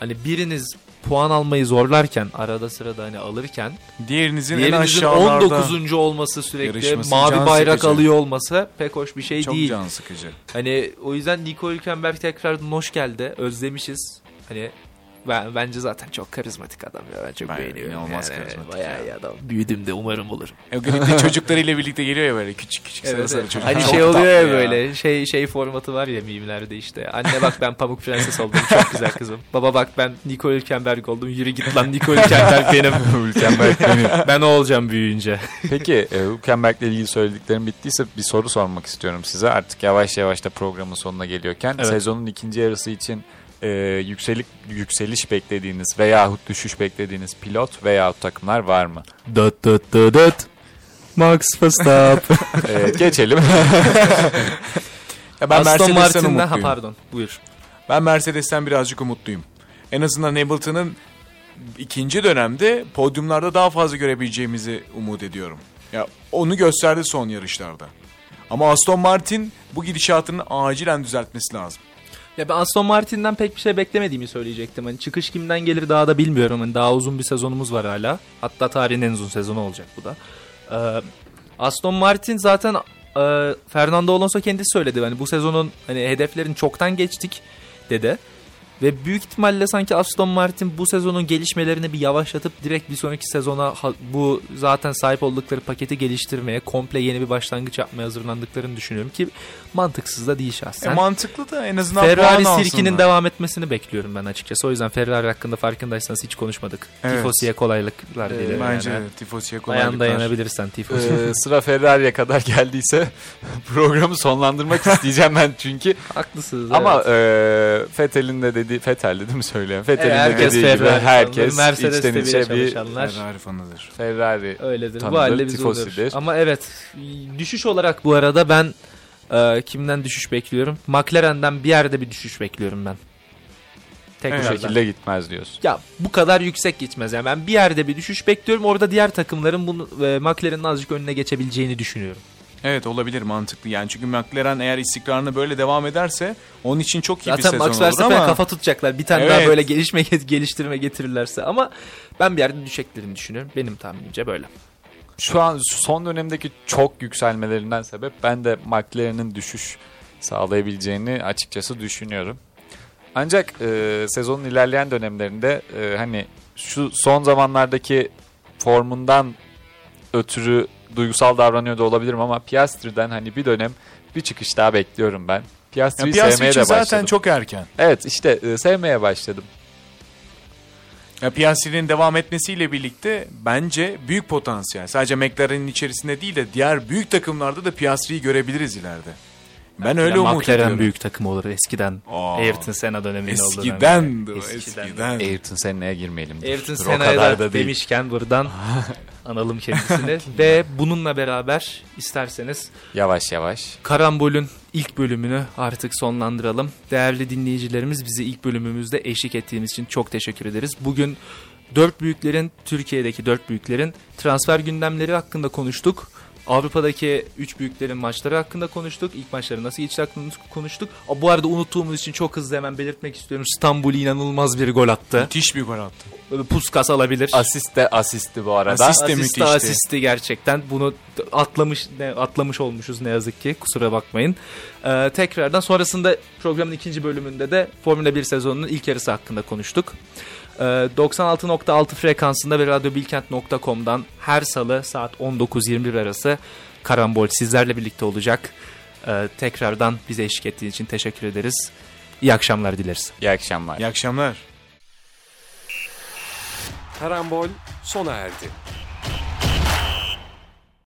hani biriniz puan almayı zorlarken arada sırada hani alırken Diğerinizin en diğerinizin aşağılarda 19. olması sürekli mavi bayrak sıkıcı. alıyor olması pek hoş bir şey çok değil. can sıkıcı. Hani o yüzden Nico Hülkenberg tekrar hoş geldi. Özlemişiz. Hani ben, bence zaten çok karizmatik adam ya. Ben çok Ben beğeniyorum. inanılmaz yani. karizmatik Bayağı ya. iyi adam. Büyüdüm de umarım olurum. E, Grip'te çocuklarıyla birlikte geliyor ya böyle küçük küçük Evet, sarı evet. çocuklar. Hani Çok şey oluyor ya böyle şey şey formatı var ya mimlerde işte. Anne bak ben Pamuk Prenses oldum çok güzel kızım. Baba bak ben Nico Hülkenberg oldum. Yürü git lan Nico Hülkenberg benim. Hülkenberg benim. ben o olacağım büyüyünce. Peki e, Hülkenberg'le ilgili söylediklerim bittiyse bir soru sormak istiyorum size. Artık yavaş yavaş da programın sonuna geliyorken Evet. sezonun ikinci yarısı için e, yükselik yükseliş beklediğiniz veyahut düşüş beklediğiniz pilot veyahut takımlar var mı? Dıt dıt dıt dıt. Max Verstappen. E, geçelim. Ya ben Aston Mercedes'ten Martin'den ha umutluyum. pardon buyur. Ben Mercedes'ten birazcık umutluyum. En azından Hamilton'ın ikinci dönemde podyumlarda daha fazla görebileceğimizi umut ediyorum. Ya onu gösterdi son yarışlarda. Ama Aston Martin bu gidişatını acilen düzeltmesi lazım. Ya ben Aston Martin'den pek bir şey beklemediğimi söyleyecektim. Hani çıkış kimden gelir daha da bilmiyorum. Hani daha uzun bir sezonumuz var hala. Hatta tarihin en uzun sezonu olacak bu da. Ee, Aston Martin zaten e, Fernando Alonso kendisi söyledi. Hani bu sezonun hani hedeflerini çoktan geçtik dedi. Ve büyük ihtimalle sanki Aston Martin bu sezonun gelişmelerini bir yavaşlatıp direkt bir sonraki sezona bu zaten sahip oldukları paketi geliştirmeye, komple yeni bir başlangıç yapmaya hazırlandıklarını düşünüyorum ki mantıksız da değil E, şahsen. mantıklı da en azından Ferrari sirkinin devam etmesini bekliyorum ben açıkçası. O yüzden Ferrari hakkında farkındaysanız hiç konuşmadık. Evet. Tifosi'ye kolaylıklar Ee, dilerim. Bence yani. Tifosi'ye Dayan kolaylıklar. dayanabilirsen Tifosi. E, sıra Ferrari'ye kadar geldiyse programı sonlandırmak isteyeceğim ben çünkü. Haklısınız. Ama evet. e, Fethel'in de dediği, Fethel değil mi söyleyen? Fethel'in Evet, de herkes dediği gibi Ferrari herkes fanıdır. Mercedes içten içe bir. Ferrari fanıdır. Ferrari Öyledir. tanıdır, bu halde biz tifosidir. olur. Ama evet düşüş olarak bu arada ben e, kimden düşüş bekliyorum? McLaren'den bir yerde bir düşüş bekliyorum ben. bu Tekrardan. şekilde gitmez diyorsun. Ya bu kadar yüksek gitmez. Yani ben bir yerde bir düşüş bekliyorum. Orada diğer takımların bunu e, McLaren'ın azıcık önüne geçebileceğini düşünüyorum. Evet olabilir mantıklı yani çünkü McLaren eğer istikrarını böyle devam ederse onun için çok iyi bir Zaten sezon Max olur ama kafa tutacaklar. Bir tane Evet. daha böyle gelişme geliştirme getirirlerse ama ben bir yerde düşeceklerini düşünüyorum. Benim tahminimce böyle. Şu an son dönemdeki çok yükselmelerinden sebep ben de McLaren'in düşüş sağlayabileceğini açıkçası düşünüyorum. Ancak e, sezonun ilerleyen dönemlerinde e, hani şu son zamanlardaki formundan ötürü duygusal davranıyor da olabilirim ama Piastri'den hani bir dönem bir çıkış daha bekliyorum ben. Piastri'yi Piastri sevmeye de zaten başladım. çok erken. Evet işte e, sevmeye başladım. Ya Piastri'nin devam etmesiyle birlikte bence büyük potansiyel. Sadece McLaren'in içerisinde değil de diğer büyük takımlarda da Piastri'yi görebiliriz ileride. Ben öyle Ya umut McLaren ediyorum. büyük takım olur eskiden. Aa, Ayrton Senna döneminin olduğu dönem. Eskiden de Eskiden. eskiden. Ayrton Sena'ya girmeyelim. Ayrton Senna'ya kadar da da demişken buradan analım kendisini. Ve bununla beraber isterseniz Yavaş yavaş. Karambol'ün ilk bölümünü artık sonlandıralım. Değerli dinleyicilerimiz bizi ilk bölümümüzde eşlik ettiğimiz için çok teşekkür ederiz. Bugün dört büyüklerin, Türkiye'deki dört büyüklerin transfer gündemleri hakkında konuştuk. Avrupa'daki 3 büyüklerin maçları hakkında konuştuk. İlk maçları nasıl geçti hakkında konuştuk. Aa, Bu arada unuttuğumuz için çok hızlı hemen belirtmek istiyorum. İstanbul inanılmaz bir gol attı. Müthiş bir gol attı. Böyle Puskas alabilir. Asist de asisti bu arada. Asist de Asist müthişti. asisti gerçekten. Bunu atlamış ne, atlamış olmuşuz ne yazık ki. Kusura bakmayın. Ee, tekrardan sonrasında programın ikinci bölümünde de Formula 1 sezonunun ilk yarısı hakkında konuştuk. Ee, 96.6 frekansında ve radyobilkent.com'dan her salı saat 19-21 arası Karambol sizlerle birlikte olacak. Ee, tekrardan bize eşlik ettiğiniz için teşekkür ederiz. İyi akşamlar dileriz. İyi akşamlar. İyi akşamlar. Karambol sona erdi.